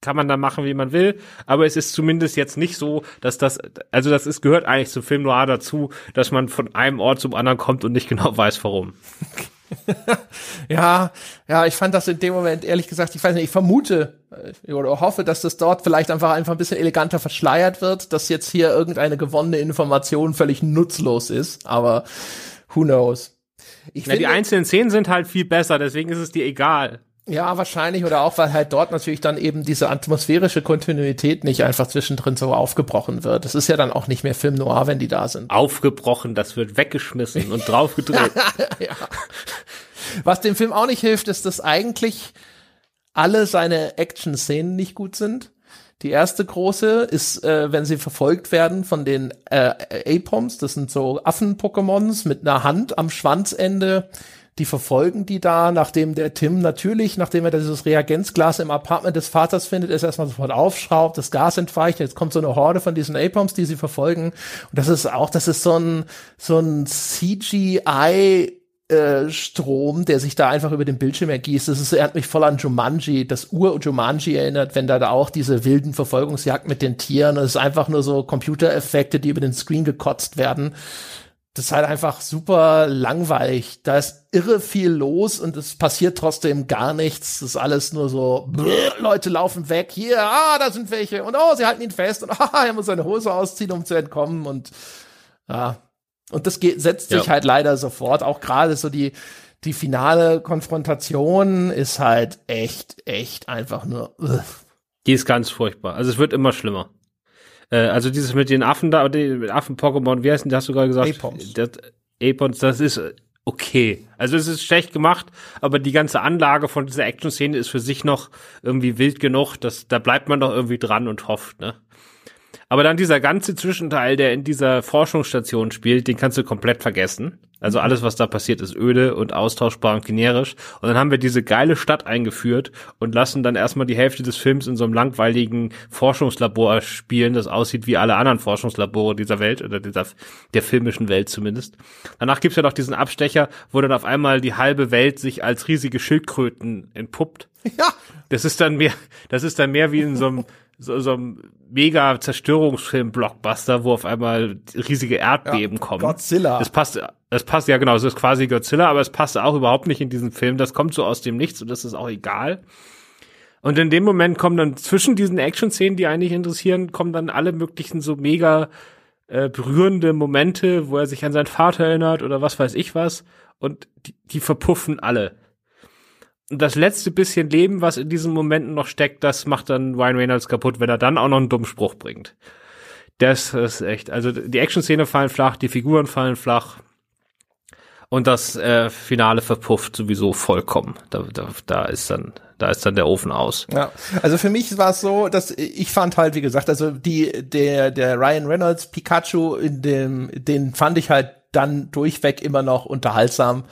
kann man dann machen, wie man will. Aber es ist zumindest jetzt nicht so, dass das, also das ist, gehört eigentlich zum Film Noir dazu, dass man von einem Ort zum anderen kommt und nicht genau weiß, warum. ja, ja, ich fand das in dem Moment, ehrlich gesagt, ich weiß nicht, ich vermute äh, oder hoffe, dass das dort vielleicht einfach einfach ein bisschen eleganter verschleiert wird, dass jetzt hier irgendeine gewonnene Information völlig nutzlos ist, aber who knows. Ich ja, finde, die einzelnen Szenen sind halt viel besser, deswegen ist es dir egal. Ja, wahrscheinlich oder auch, weil halt dort natürlich dann eben diese atmosphärische Kontinuität nicht einfach zwischendrin so aufgebrochen wird. Das ist ja dann auch nicht mehr Film Noir, wenn die da sind. Aufgebrochen, das wird weggeschmissen und draufgedrückt. ja. Was dem Film auch nicht hilft, ist, dass eigentlich alle seine Action-Szenen nicht gut sind. Die erste große ist, äh, wenn sie verfolgt werden von den äh, Apoms, das sind so Affen-Pokémons mit einer Hand am Schwanzende die verfolgen die da, nachdem der Tim natürlich, nachdem er dieses Reagenzglas im Apartment des Vaters findet, es erstmal sofort aufschraubt, das Gas entweicht, jetzt kommt so eine Horde von diesen Apoms, die sie verfolgen. Und das ist auch, das ist so ein, so ein CGI, Strom, der sich da einfach über den Bildschirm ergießt. Das ist, er hat mich voll an Jumanji, das Ur-Jumanji erinnert, wenn da, da auch diese wilden Verfolgungsjagd mit den Tieren, es ist einfach nur so Computereffekte, die über den Screen gekotzt werden. Das ist halt einfach super langweilig. Da ist irre viel los und es passiert trotzdem gar nichts. Das ist alles nur so, brr, Leute laufen weg. Hier, ah, da sind welche. Und oh, sie halten ihn fest. Und ah, er muss seine Hose ausziehen, um zu entkommen. Und ja, und das geht, setzt sich ja. halt leider sofort. Auch gerade so die, die finale Konfrontation ist halt echt, echt einfach nur. Ugh. Die ist ganz furchtbar. Also es wird immer schlimmer. Äh, also dieses mit den Affen da, den Affen-Pokémon, wie heißt denn, hast du gerade gesagt? Apons. Das, Apons, das ist okay. Also es ist schlecht gemacht, aber die ganze Anlage von dieser Action-Szene ist für sich noch irgendwie wild genug, dass da bleibt man doch irgendwie dran und hofft, ne? Aber dann dieser ganze Zwischenteil, der in dieser Forschungsstation spielt, den kannst du komplett vergessen. Also alles, was da passiert, ist öde und austauschbar und generisch. Und dann haben wir diese geile Stadt eingeführt und lassen dann erstmal die Hälfte des Films in so einem langweiligen Forschungslabor spielen, das aussieht wie alle anderen Forschungslabore dieser Welt oder dieser, der filmischen Welt zumindest. Danach gibt's ja noch diesen Abstecher, wo dann auf einmal die halbe Welt sich als riesige Schildkröten entpuppt. Ja. Das ist dann mehr, das ist dann mehr wie in so einem so, so einem mega Zerstörungsfilm-Blockbuster, wo auf einmal riesige Erdbeben ja, kommen. Godzilla. Das passt, das passt ja genau, es ist quasi Godzilla, aber es passt auch überhaupt nicht in diesen Film. Das kommt so aus dem Nichts und das ist auch egal. Und in dem Moment kommen dann zwischen diesen Action-Szenen, die eigentlich interessieren, kommen dann alle möglichen so mega äh, berührende Momente, wo er sich an seinen Vater erinnert oder was weiß ich was. Und die, die verpuffen alle das letzte bisschen Leben, was in diesen Momenten noch steckt, das macht dann Ryan Reynolds kaputt, wenn er dann auch noch einen dummen Spruch bringt. Das ist echt, also die Action-Szene fallen flach, die Figuren fallen flach und das äh, Finale verpufft sowieso vollkommen. Da, da, da ist dann, da ist dann der Ofen aus. Ja, also für mich war es so, dass ich fand halt, wie gesagt, also die der der Ryan Reynolds Pikachu in dem, den fand ich halt dann durchweg immer noch unterhaltsam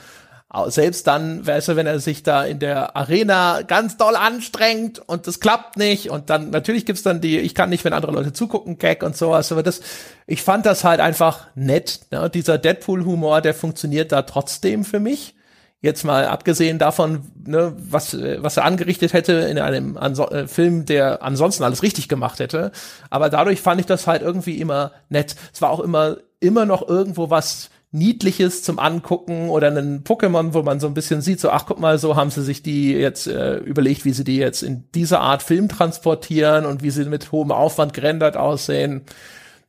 selbst dann, weißt du, wenn er sich da in der Arena ganz doll anstrengt und das klappt nicht und dann natürlich gibt's dann die ich kann nicht, wenn andere Leute zugucken, Gag und sowas, aber das ich fand das halt einfach nett, ne? dieser Deadpool Humor, der funktioniert da trotzdem für mich. Jetzt mal abgesehen davon, ne, was was er angerichtet hätte in einem Anso äh, Film, der ansonsten alles richtig gemacht hätte, aber dadurch fand ich das halt irgendwie immer nett. Es war auch immer immer noch irgendwo was Niedliches zum Angucken oder einen Pokémon, wo man so ein bisschen sieht, so, ach guck mal, so haben sie sich die jetzt äh, überlegt, wie sie die jetzt in dieser Art Film transportieren und wie sie mit hohem Aufwand gerendert aussehen.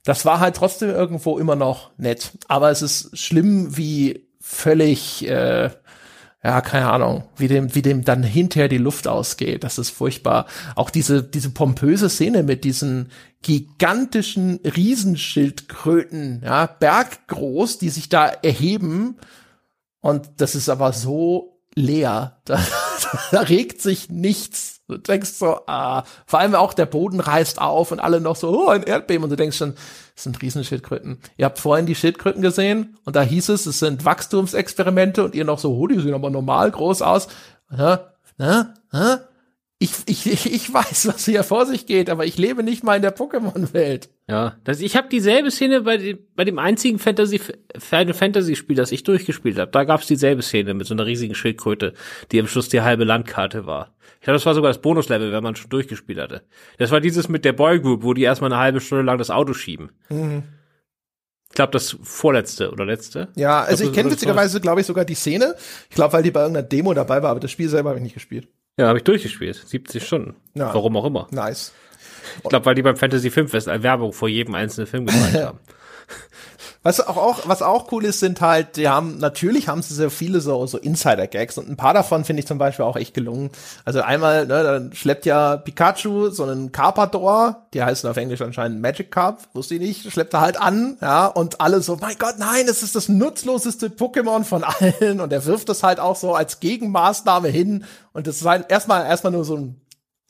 Das war halt trotzdem irgendwo immer noch nett. Aber es ist schlimm, wie völlig äh, ja, keine Ahnung, wie dem, wie dem dann hinterher die Luft ausgeht. Das ist furchtbar. Auch diese, diese pompöse Szene mit diesen gigantischen Riesenschildkröten, ja, berggroß, die sich da erheben. Und das ist aber so leer. Da, da regt sich nichts. Du denkst so, ah, vor allem auch der Boden reißt auf und alle noch so, oh, ein Erdbeben. Und du denkst schon, das sind Riesenschildkröten. Ihr habt vorhin die Schildkröten gesehen und da hieß es, es sind Wachstumsexperimente und ihr noch so, oh, die sehen aber normal groß aus. Hä? Hä? Hä? Ich, ich, ich, weiß, was hier vor sich geht, aber ich lebe nicht mal in der Pokémon-Welt. Ja, das, ich habe dieselbe Szene bei dem, bei dem einzigen Fantasy Final Fantasy Spiel, das ich durchgespielt habe. Da gab's dieselbe Szene mit so einer riesigen Schildkröte, die am Schluss die halbe Landkarte war. Ich glaube, das war sogar das Bonuslevel, wenn man schon durchgespielt hatte. Das war dieses mit der Boy Group, wo die erstmal eine halbe Stunde lang das Auto schieben. Mhm. Ich glaube, das vorletzte oder letzte. Ja, also ich, ich kenne witzigerweise, glaube ich, sogar die Szene. Ich glaube, weil die bei irgendeiner Demo dabei war, aber das Spiel selber habe ich nicht gespielt. Ja, habe ich durchgespielt. 70 Stunden. Ja. Warum auch immer. Nice. Ich glaube, weil die beim Fantasy Filmfest eine Werbung vor jedem einzelnen Film gemacht haben. Was auch, auch, was auch cool ist, sind halt, die haben, natürlich haben sie sehr viele so, so Insider-Gags und ein paar davon finde ich zum Beispiel auch echt gelungen. Also einmal, ne, dann schleppt ja Pikachu so einen Carpador, die heißen auf Englisch anscheinend Magic Carp, wusste ich nicht, schleppt er halt an, ja, und alle so, mein Gott, nein, das ist das nutzloseste Pokémon von allen und er wirft das halt auch so als Gegenmaßnahme hin und das ist halt erstmal, erstmal nur so ein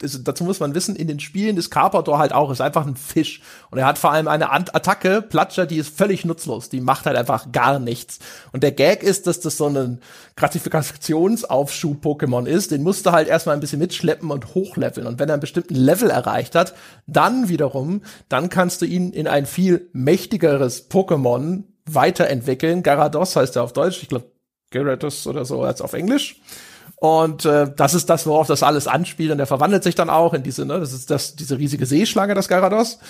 ist, dazu muss man wissen, in den Spielen ist Carpador halt auch, ist einfach ein Fisch. Und er hat vor allem eine Attacke, Platscher, die ist völlig nutzlos. Die macht halt einfach gar nichts. Und der Gag ist, dass das so ein Gratifikationsaufschub-Pokémon ist. Den musst du halt erstmal ein bisschen mitschleppen und hochleveln. Und wenn er einen bestimmten Level erreicht hat, dann wiederum, dann kannst du ihn in ein viel mächtigeres Pokémon weiterentwickeln. Garados heißt er auf Deutsch. Ich glaube, Gyarados oder so als auf Englisch. Und äh, das ist das, worauf das alles anspielt. Und der verwandelt sich dann auch in diese, ne, das ist das, diese riesige Seeschlange, das Gyarados.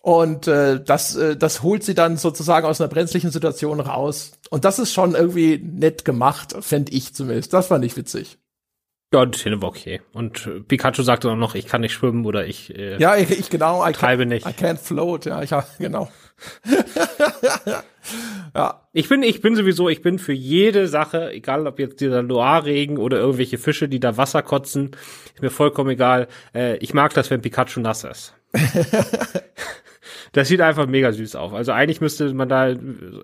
Und äh, das, äh, das holt sie dann sozusagen aus einer brenzlichen Situation raus. Und das ist schon irgendwie nett gemacht, fände ich zumindest. Das fand ich witzig. Ja, Szene war okay. Und Pikachu sagte auch noch, ich kann nicht schwimmen oder ich äh, Ja, ich, ich genau, I treibe can't, nicht. I can't float, ja, ich genau. ja. Ich bin, ich bin sowieso, ich bin für jede Sache, egal ob jetzt dieser Loire-Regen oder irgendwelche Fische, die da Wasser kotzen, ist mir vollkommen egal. Äh, ich mag das, wenn Pikachu nass ist. Das sieht einfach mega süß auf. Also eigentlich müsste man da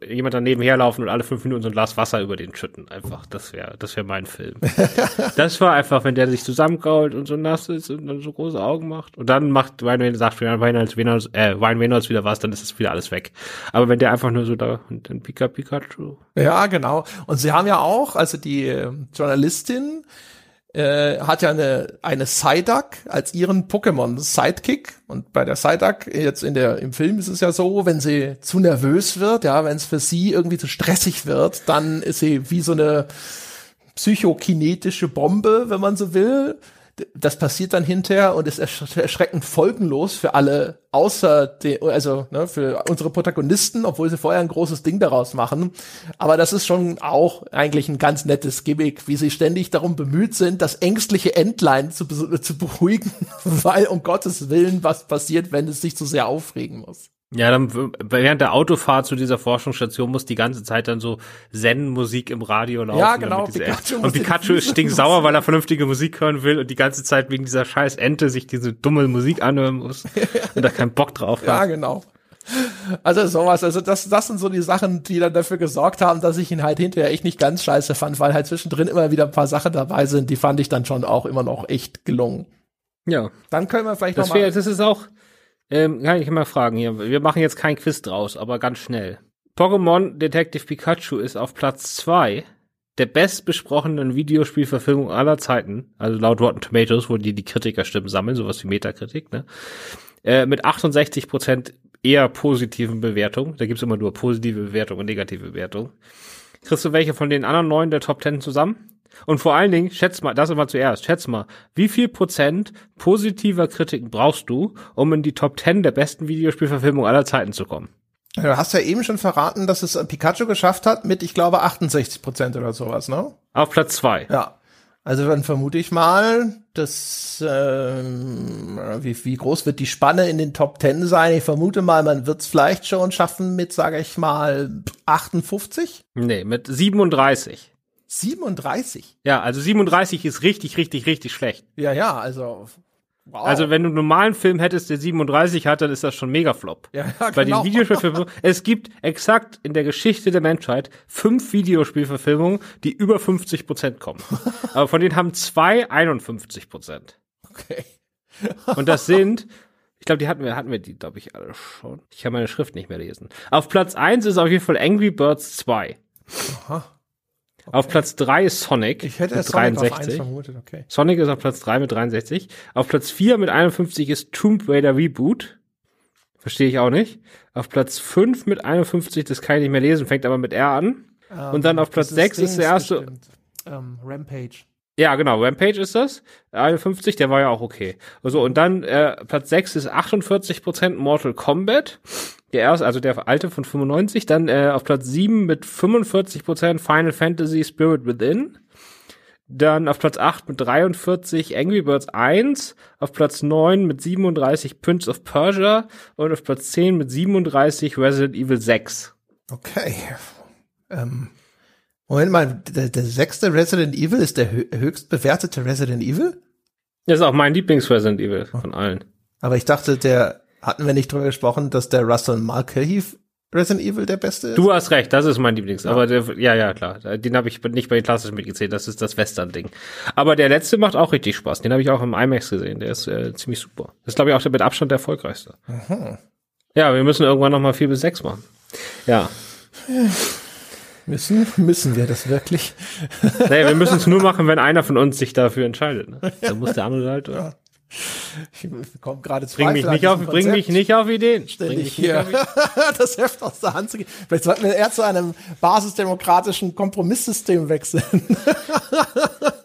jemand daneben herlaufen und alle fünf Minuten so ein Glas Wasser über den schütten. Einfach, das wäre, das wäre mein Film. das war einfach, wenn der sich zusammenkault und so nass ist und dann so große Augen macht. Und dann macht Ryan Reynolds, sagt Ryan Reynolds, äh, Ryan Reynolds wieder was, dann ist es wieder alles weg. Aber wenn der einfach nur so da und dann Pika Pikachu. Ja, genau. Und sie haben ja auch, also die äh, Journalistin, äh, hat ja eine, eine Psyduck als ihren Pokémon Sidekick. Und bei der Psyduck, jetzt in der, im Film ist es ja so, wenn sie zu nervös wird, ja, wenn es für sie irgendwie zu stressig wird, dann ist sie wie so eine psychokinetische Bombe, wenn man so will das passiert dann hinterher und ist erschreckend folgenlos für alle, außer den, also ne, für unsere Protagonisten, obwohl sie vorher ein großes Ding daraus machen. Aber das ist schon auch eigentlich ein ganz nettes Gimmick, wie sie ständig darum bemüht sind, das ängstliche Endline zu, zu beruhigen, weil um Gottes Willen was passiert, wenn es sich zu sehr aufregen muss. Ja, dann während der Autofahrt zu dieser Forschungsstation muss die ganze Zeit dann so Zen-Musik im Radio laufen. Ja, genau. Pikachu und Pikachu ist stinksauer, weil er vernünftige Musik hören will und die ganze Zeit wegen dieser scheiß Ente sich diese dumme Musik anhören muss und da keinen Bock drauf hat. Ja, genau. Also sowas, also das, das sind so die Sachen, die dann dafür gesorgt haben, dass ich ihn halt hinterher echt nicht ganz scheiße fand, weil halt zwischendrin immer wieder ein paar Sachen dabei sind, die fand ich dann schon auch immer noch echt gelungen. Ja. Dann können wir vielleicht das noch mal. das ist auch, ähm, kann ich mal fragen hier. Wir machen jetzt kein Quiz draus, aber ganz schnell. Pokémon Detective Pikachu ist auf Platz zwei der bestbesprochenen Videospielverfilmung aller Zeiten, also laut Rotten Tomatoes, wo die die Kritikerstimmen sammeln, sowas wie Metakritik, ne? Äh, mit 68 Prozent eher positiven Bewertungen. Da gibt's immer nur positive Bewertungen und negative Bewertungen. Kriegst du welche von den anderen neun der Top Ten zusammen? Und vor allen Dingen, schätz mal, das immer zuerst, schätz mal, wie viel Prozent positiver Kritiken brauchst du, um in die Top 10 der besten Videospielverfilmung aller Zeiten zu kommen? Du hast ja eben schon verraten, dass es Pikachu geschafft hat mit, ich glaube, 68 Prozent oder sowas, ne? Auf Platz zwei. Ja. Also dann vermute ich mal, dass ähm, wie, wie groß wird die Spanne in den Top 10 sein? Ich vermute mal, man wird es vielleicht schon schaffen mit, sage ich mal, 58? Nee, mit 37. 37. Ja, also 37 ist richtig, richtig, richtig schlecht. Ja, ja, also. Wow. Also wenn du einen normalen Film hättest, der 37 hat, dann ist das schon mega Flop. Ja, ja, Bei genau. den Videospielverfilmungen, es gibt exakt in der Geschichte der Menschheit fünf Videospielverfilmungen, die über 50 Prozent kommen. Aber von denen haben zwei 51 Prozent. Okay. Und das sind, ich glaube, die hatten wir, hatten wir die, glaube ich, alle schon. Ich kann meine Schrift nicht mehr lesen. Auf Platz eins ist auf jeden Fall Angry Birds 2. Aha. Okay. Auf Platz 3 ist Sonic ich hätte mit Sonic 63. Auf 1 vermutet, okay. Sonic ist auf Platz 3 mit 63. Auf Platz 4 mit 51 ist Tomb Raider Reboot. Verstehe ich auch nicht. Auf Platz 5 mit 51, das kann ich nicht mehr lesen, fängt aber mit R an. Um, Und dann auf Platz 6 ist, ist der erste. Um, Rampage. Ja, genau, Rampage ist das. 51, der war ja auch okay. Also, und dann äh, Platz 6 ist 48% Mortal Kombat. Der erste, also der alte von 95. Dann äh, auf Platz 7 mit 45% Final Fantasy Spirit Within. Dann auf Platz 8 mit 43 Angry Birds 1. Auf Platz 9 mit 37% Prince of Persia. Und auf Platz 10 mit 37 Resident Evil 6. Okay. Ähm, Moment mal, der, der sechste Resident Evil ist der höchst bewertete Resident Evil? Das ist auch mein Lieblings-Resident Evil von allen. Aber ich dachte, der, hatten wir nicht drüber gesprochen, dass der Russell Mulcahy Resident Evil der beste ist? Du hast recht, das ist mein Lieblings. Ja. Aber der, ja, ja, klar. Den habe ich nicht bei den klassischen mitgezählt, das ist das Western-Ding. Aber der letzte macht auch richtig Spaß. Den habe ich auch im IMAX gesehen. Der ist äh, ziemlich super. Das ist, glaube ich, auch der mit Abstand der erfolgreichste. Aha. Ja, wir müssen irgendwann noch mal vier bis sechs machen. Ja. Müssen, müssen wir das wirklich? Nee, wir müssen es nur machen, wenn einer von uns sich dafür entscheidet. Ne? Dann muss der andere halt. Ja. Ich komme gerade zu bring mich nicht auf, bring mich nicht auf Ideen. Ständig hier das Heft aus der Hand zu gehen. Vielleicht sollten wir eher zu einem basisdemokratischen Kompromisssystem wechseln.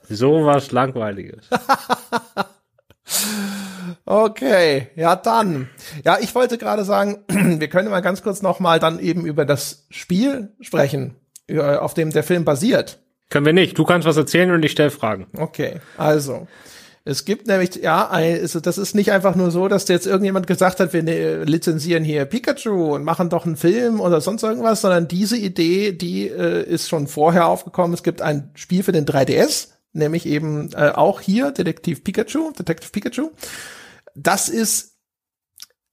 so was langweiliges. Okay, ja dann. Ja, ich wollte gerade sagen, wir können mal ganz kurz noch mal dann eben über das Spiel sprechen, auf dem der Film basiert. Können wir nicht. Du kannst was erzählen und ich stelle Fragen. Okay, also. Es gibt nämlich, ja, also das ist nicht einfach nur so, dass jetzt irgendjemand gesagt hat, wir ne, lizenzieren hier Pikachu und machen doch einen Film oder sonst irgendwas, sondern diese Idee, die äh, ist schon vorher aufgekommen. Es gibt ein Spiel für den 3DS, nämlich eben äh, auch hier Detektiv Pikachu, Detective Pikachu. Das ist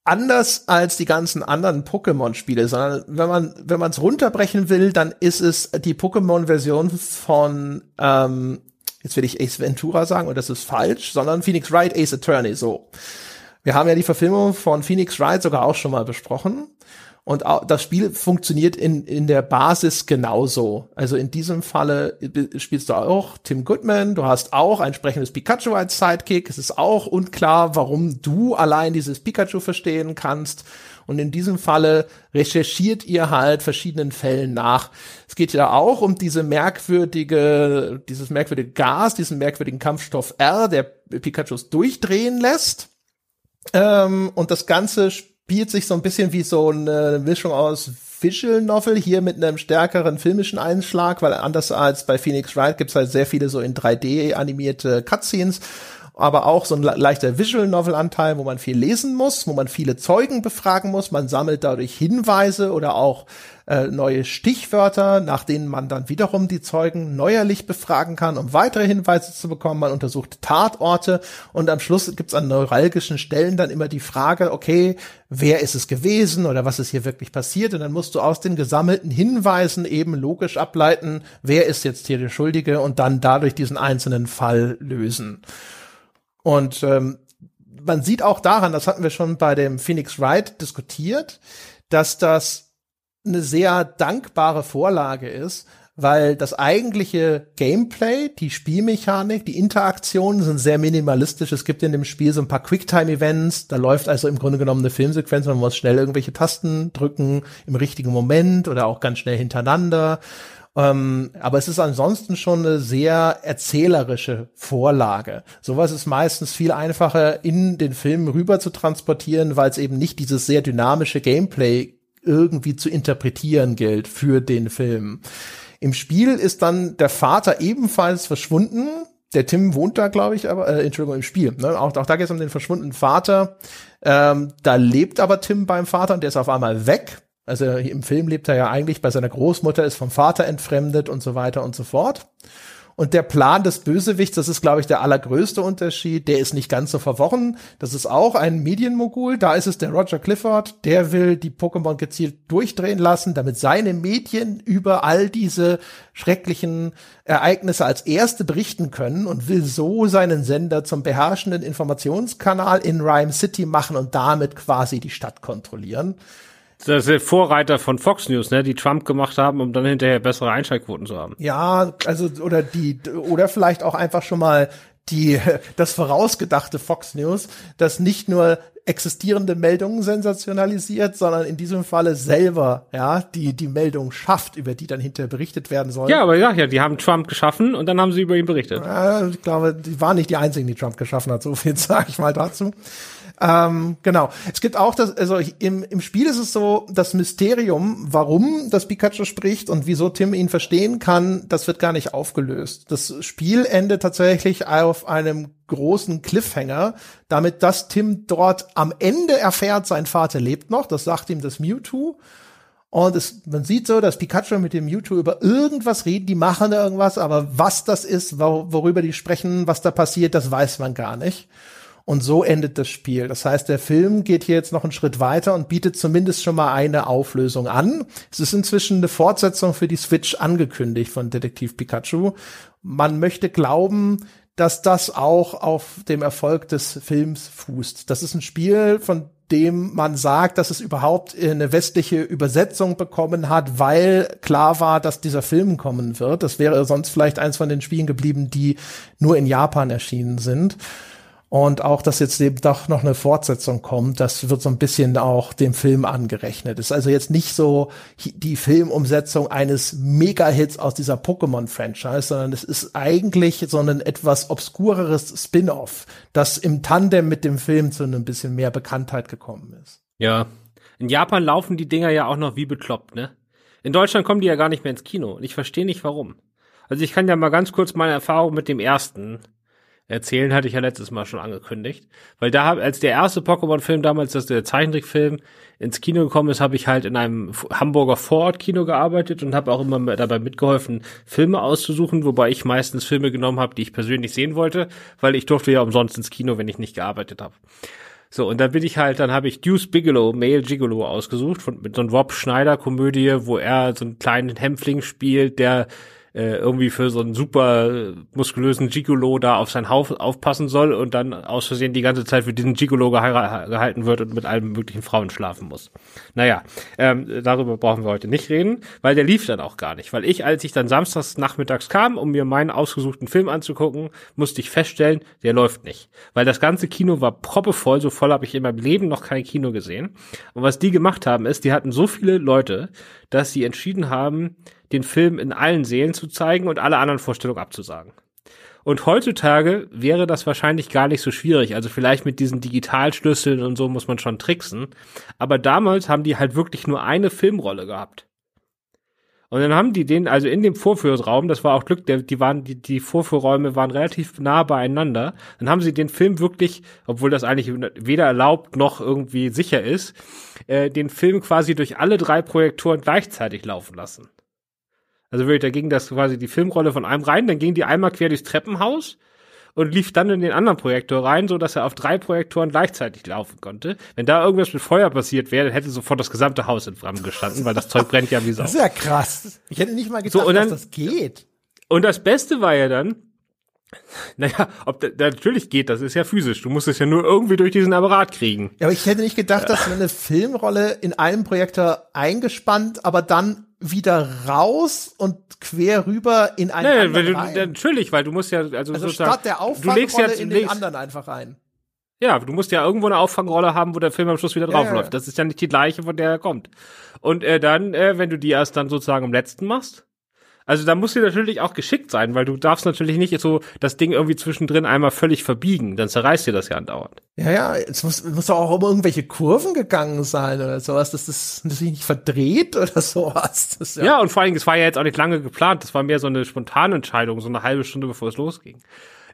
anders als die ganzen anderen Pokémon-Spiele, sondern wenn man wenn man es runterbrechen will, dann ist es die Pokémon-Version von ähm, jetzt will ich Ace Ventura sagen und das ist falsch, sondern Phoenix Wright Ace Attorney, so. Wir haben ja die Verfilmung von Phoenix Wright sogar auch schon mal besprochen. Und das Spiel funktioniert in, in der Basis genauso. Also in diesem Falle spielst du auch Tim Goodman, du hast auch ein sprechendes Pikachu als Sidekick. Es ist auch unklar, warum du allein dieses Pikachu verstehen kannst. Und in diesem Falle recherchiert ihr halt verschiedenen Fällen nach. Es geht ja auch um diese merkwürdige, dieses merkwürdige Gas, diesen merkwürdigen Kampfstoff R, der Pikachus durchdrehen lässt. Ähm, und das Ganze spielt sich so ein bisschen wie so eine Mischung aus Visual Novel hier mit einem stärkeren filmischen Einschlag, weil anders als bei Phoenix Wright gibt's halt sehr viele so in 3D animierte Cutscenes aber auch so ein leichter Visual Novel Anteil, wo man viel lesen muss, wo man viele Zeugen befragen muss. Man sammelt dadurch Hinweise oder auch äh, neue Stichwörter, nach denen man dann wiederum die Zeugen neuerlich befragen kann, um weitere Hinweise zu bekommen. Man untersucht Tatorte und am Schluss gibt's an neuralgischen Stellen dann immer die Frage, okay, wer ist es gewesen oder was ist hier wirklich passiert? Und dann musst du aus den gesammelten Hinweisen eben logisch ableiten, wer ist jetzt hier der Schuldige und dann dadurch diesen einzelnen Fall lösen. Und ähm, man sieht auch daran, das hatten wir schon bei dem Phoenix Wright diskutiert, dass das eine sehr dankbare Vorlage ist, weil das eigentliche Gameplay, die Spielmechanik, die Interaktionen sind sehr minimalistisch. Es gibt in dem Spiel so ein paar Quicktime-Events, da läuft also im Grunde genommen eine Filmsequenz, man muss schnell irgendwelche Tasten drücken im richtigen Moment oder auch ganz schnell hintereinander. Ähm, aber es ist ansonsten schon eine sehr erzählerische Vorlage. Sowas ist meistens viel einfacher in den Film rüber zu transportieren, weil es eben nicht dieses sehr dynamische Gameplay irgendwie zu interpretieren gilt für den Film. Im Spiel ist dann der Vater ebenfalls verschwunden. Der Tim wohnt da, glaube ich, aber äh, Entschuldigung im Spiel. Ne? Auch, auch da geht es um den verschwundenen Vater. Ähm, da lebt aber Tim beim Vater und der ist auf einmal weg. Also im Film lebt er ja eigentlich bei seiner Großmutter, ist vom Vater entfremdet und so weiter und so fort. Und der Plan des Bösewichts, das ist, glaube ich, der allergrößte Unterschied, der ist nicht ganz so verworren. Das ist auch ein Medienmogul. Da ist es der Roger Clifford, der will die Pokémon gezielt durchdrehen lassen, damit seine Medien über all diese schrecklichen Ereignisse als erste berichten können und will so seinen Sender zum beherrschenden Informationskanal in Rhyme City machen und damit quasi die Stadt kontrollieren. Das ist der Vorreiter von Fox News, ne, die Trump gemacht haben, um dann hinterher bessere Einschaltquoten zu haben. Ja, also oder die oder vielleicht auch einfach schon mal die das vorausgedachte Fox News, das nicht nur existierende Meldungen sensationalisiert, sondern in diesem Falle selber, ja, die die Meldung schafft, über die dann hinterher berichtet werden soll. Ja, aber ja, ja, die haben Trump geschaffen und dann haben sie über ihn berichtet. Ja, ich glaube, die waren nicht die einzigen, die Trump geschaffen hat. So viel sage ich mal dazu. Ähm, genau. Es gibt auch das, also im, im Spiel ist es so, das Mysterium, warum das Pikachu spricht und wieso Tim ihn verstehen kann, das wird gar nicht aufgelöst. Das Spiel endet tatsächlich auf einem großen Cliffhanger, damit dass Tim dort am Ende erfährt, sein Vater lebt noch, das sagt ihm das Mewtwo. Und es, man sieht so, dass Pikachu mit dem Mewtwo über irgendwas reden, die machen irgendwas, aber was das ist, worüber die sprechen, was da passiert, das weiß man gar nicht. Und so endet das Spiel. Das heißt, der Film geht hier jetzt noch einen Schritt weiter und bietet zumindest schon mal eine Auflösung an. Es ist inzwischen eine Fortsetzung für die Switch angekündigt von Detektiv Pikachu. Man möchte glauben, dass das auch auf dem Erfolg des Films fußt. Das ist ein Spiel, von dem man sagt, dass es überhaupt eine westliche Übersetzung bekommen hat, weil klar war, dass dieser Film kommen wird. Das wäre sonst vielleicht eins von den Spielen geblieben, die nur in Japan erschienen sind. Und auch, dass jetzt eben doch noch eine Fortsetzung kommt, das wird so ein bisschen auch dem Film angerechnet. Ist also jetzt nicht so die Filmumsetzung eines Mega-Hits aus dieser Pokémon-Franchise, sondern es ist eigentlich so ein etwas obskureres Spin-off, das im Tandem mit dem Film zu einem bisschen mehr Bekanntheit gekommen ist. Ja. In Japan laufen die Dinger ja auch noch wie bekloppt, ne? In Deutschland kommen die ja gar nicht mehr ins Kino. Und ich verstehe nicht warum. Also ich kann ja mal ganz kurz meine Erfahrung mit dem ersten erzählen, hatte ich ja letztes Mal schon angekündigt. Weil da als der erste Pokémon-Film damals, das der Zeichentrickfilm, ins Kino gekommen ist, habe ich halt in einem Hamburger Vorortkino gearbeitet und habe auch immer dabei mitgeholfen, Filme auszusuchen, wobei ich meistens Filme genommen habe, die ich persönlich sehen wollte, weil ich durfte ja umsonst ins Kino, wenn ich nicht gearbeitet habe. So, und dann bin ich halt, dann habe ich Deuce Bigelow, Male Gigolo ausgesucht, von, mit so einer Rob Schneider Komödie, wo er so einen kleinen Hämpfling spielt, der äh, irgendwie für so einen super muskulösen Gigolo da auf sein Haus aufpassen soll und dann aus Versehen die ganze Zeit für diesen Gigolo gehalten wird und mit allen möglichen Frauen schlafen muss. Naja, ähm, darüber brauchen wir heute nicht reden, weil der lief dann auch gar nicht. Weil ich, als ich dann samstags nachmittags kam, um mir meinen ausgesuchten Film anzugucken, musste ich feststellen, der läuft nicht. Weil das ganze Kino war proppevoll, so voll habe ich in meinem Leben noch kein Kino gesehen. Und was die gemacht haben, ist, die hatten so viele Leute, dass sie entschieden haben, den Film in allen Seelen zu zeigen und alle anderen Vorstellungen abzusagen. Und heutzutage wäre das wahrscheinlich gar nicht so schwierig. Also vielleicht mit diesen Digitalschlüsseln und so muss man schon tricksen. Aber damals haben die halt wirklich nur eine Filmrolle gehabt. Und dann haben die den, also in dem Vorführraum, das war auch Glück, der, die waren, die, die Vorführräume waren relativ nah beieinander. Dann haben sie den Film wirklich, obwohl das eigentlich weder erlaubt noch irgendwie sicher ist, äh, den Film quasi durch alle drei Projektoren gleichzeitig laufen lassen. Also wirklich, da ging das quasi die Filmrolle von einem rein, dann ging die einmal quer durchs Treppenhaus und lief dann in den anderen Projektor rein, so dass er auf drei Projektoren gleichzeitig laufen konnte. Wenn da irgendwas mit Feuer passiert wäre, hätte sofort das gesamte Haus in Flammen gestanden, weil das Zeug brennt ja wie Sau. Das ist ja krass. Ich hätte nicht mal gedacht, so, dann, dass das geht. Und das Beste war ja dann, naja, ob da, natürlich geht, das ist ja physisch. Du musst es ja nur irgendwie durch diesen Apparat kriegen. Ja, aber ich hätte nicht gedacht, dass man eine Filmrolle in einem Projektor eingespannt, aber dann wieder raus und quer rüber in einen nee, anderen du, rein. Natürlich, weil du musst ja also, also statt der Auffangrolle ja, in den anderen einfach rein. Ja, du musst ja irgendwo eine Auffangrolle haben, wo der Film am Schluss wieder draufläuft. Ja, ja. Das ist ja nicht die gleiche, von der er kommt. Und äh, dann, äh, wenn du die erst dann sozusagen im letzten machst, also da musst du natürlich auch geschickt sein, weil du darfst natürlich nicht so das Ding irgendwie zwischendrin einmal völlig verbiegen, dann zerreißt dir das ja andauernd. Ja, ja, es muss, muss doch auch um irgendwelche Kurven gegangen sein oder sowas, dass das, dass sich nicht verdreht oder sowas. Das, ja. ja, und vor allem, es war ja jetzt auch nicht lange geplant, das war mehr so eine spontane Entscheidung, so eine halbe Stunde bevor es losging.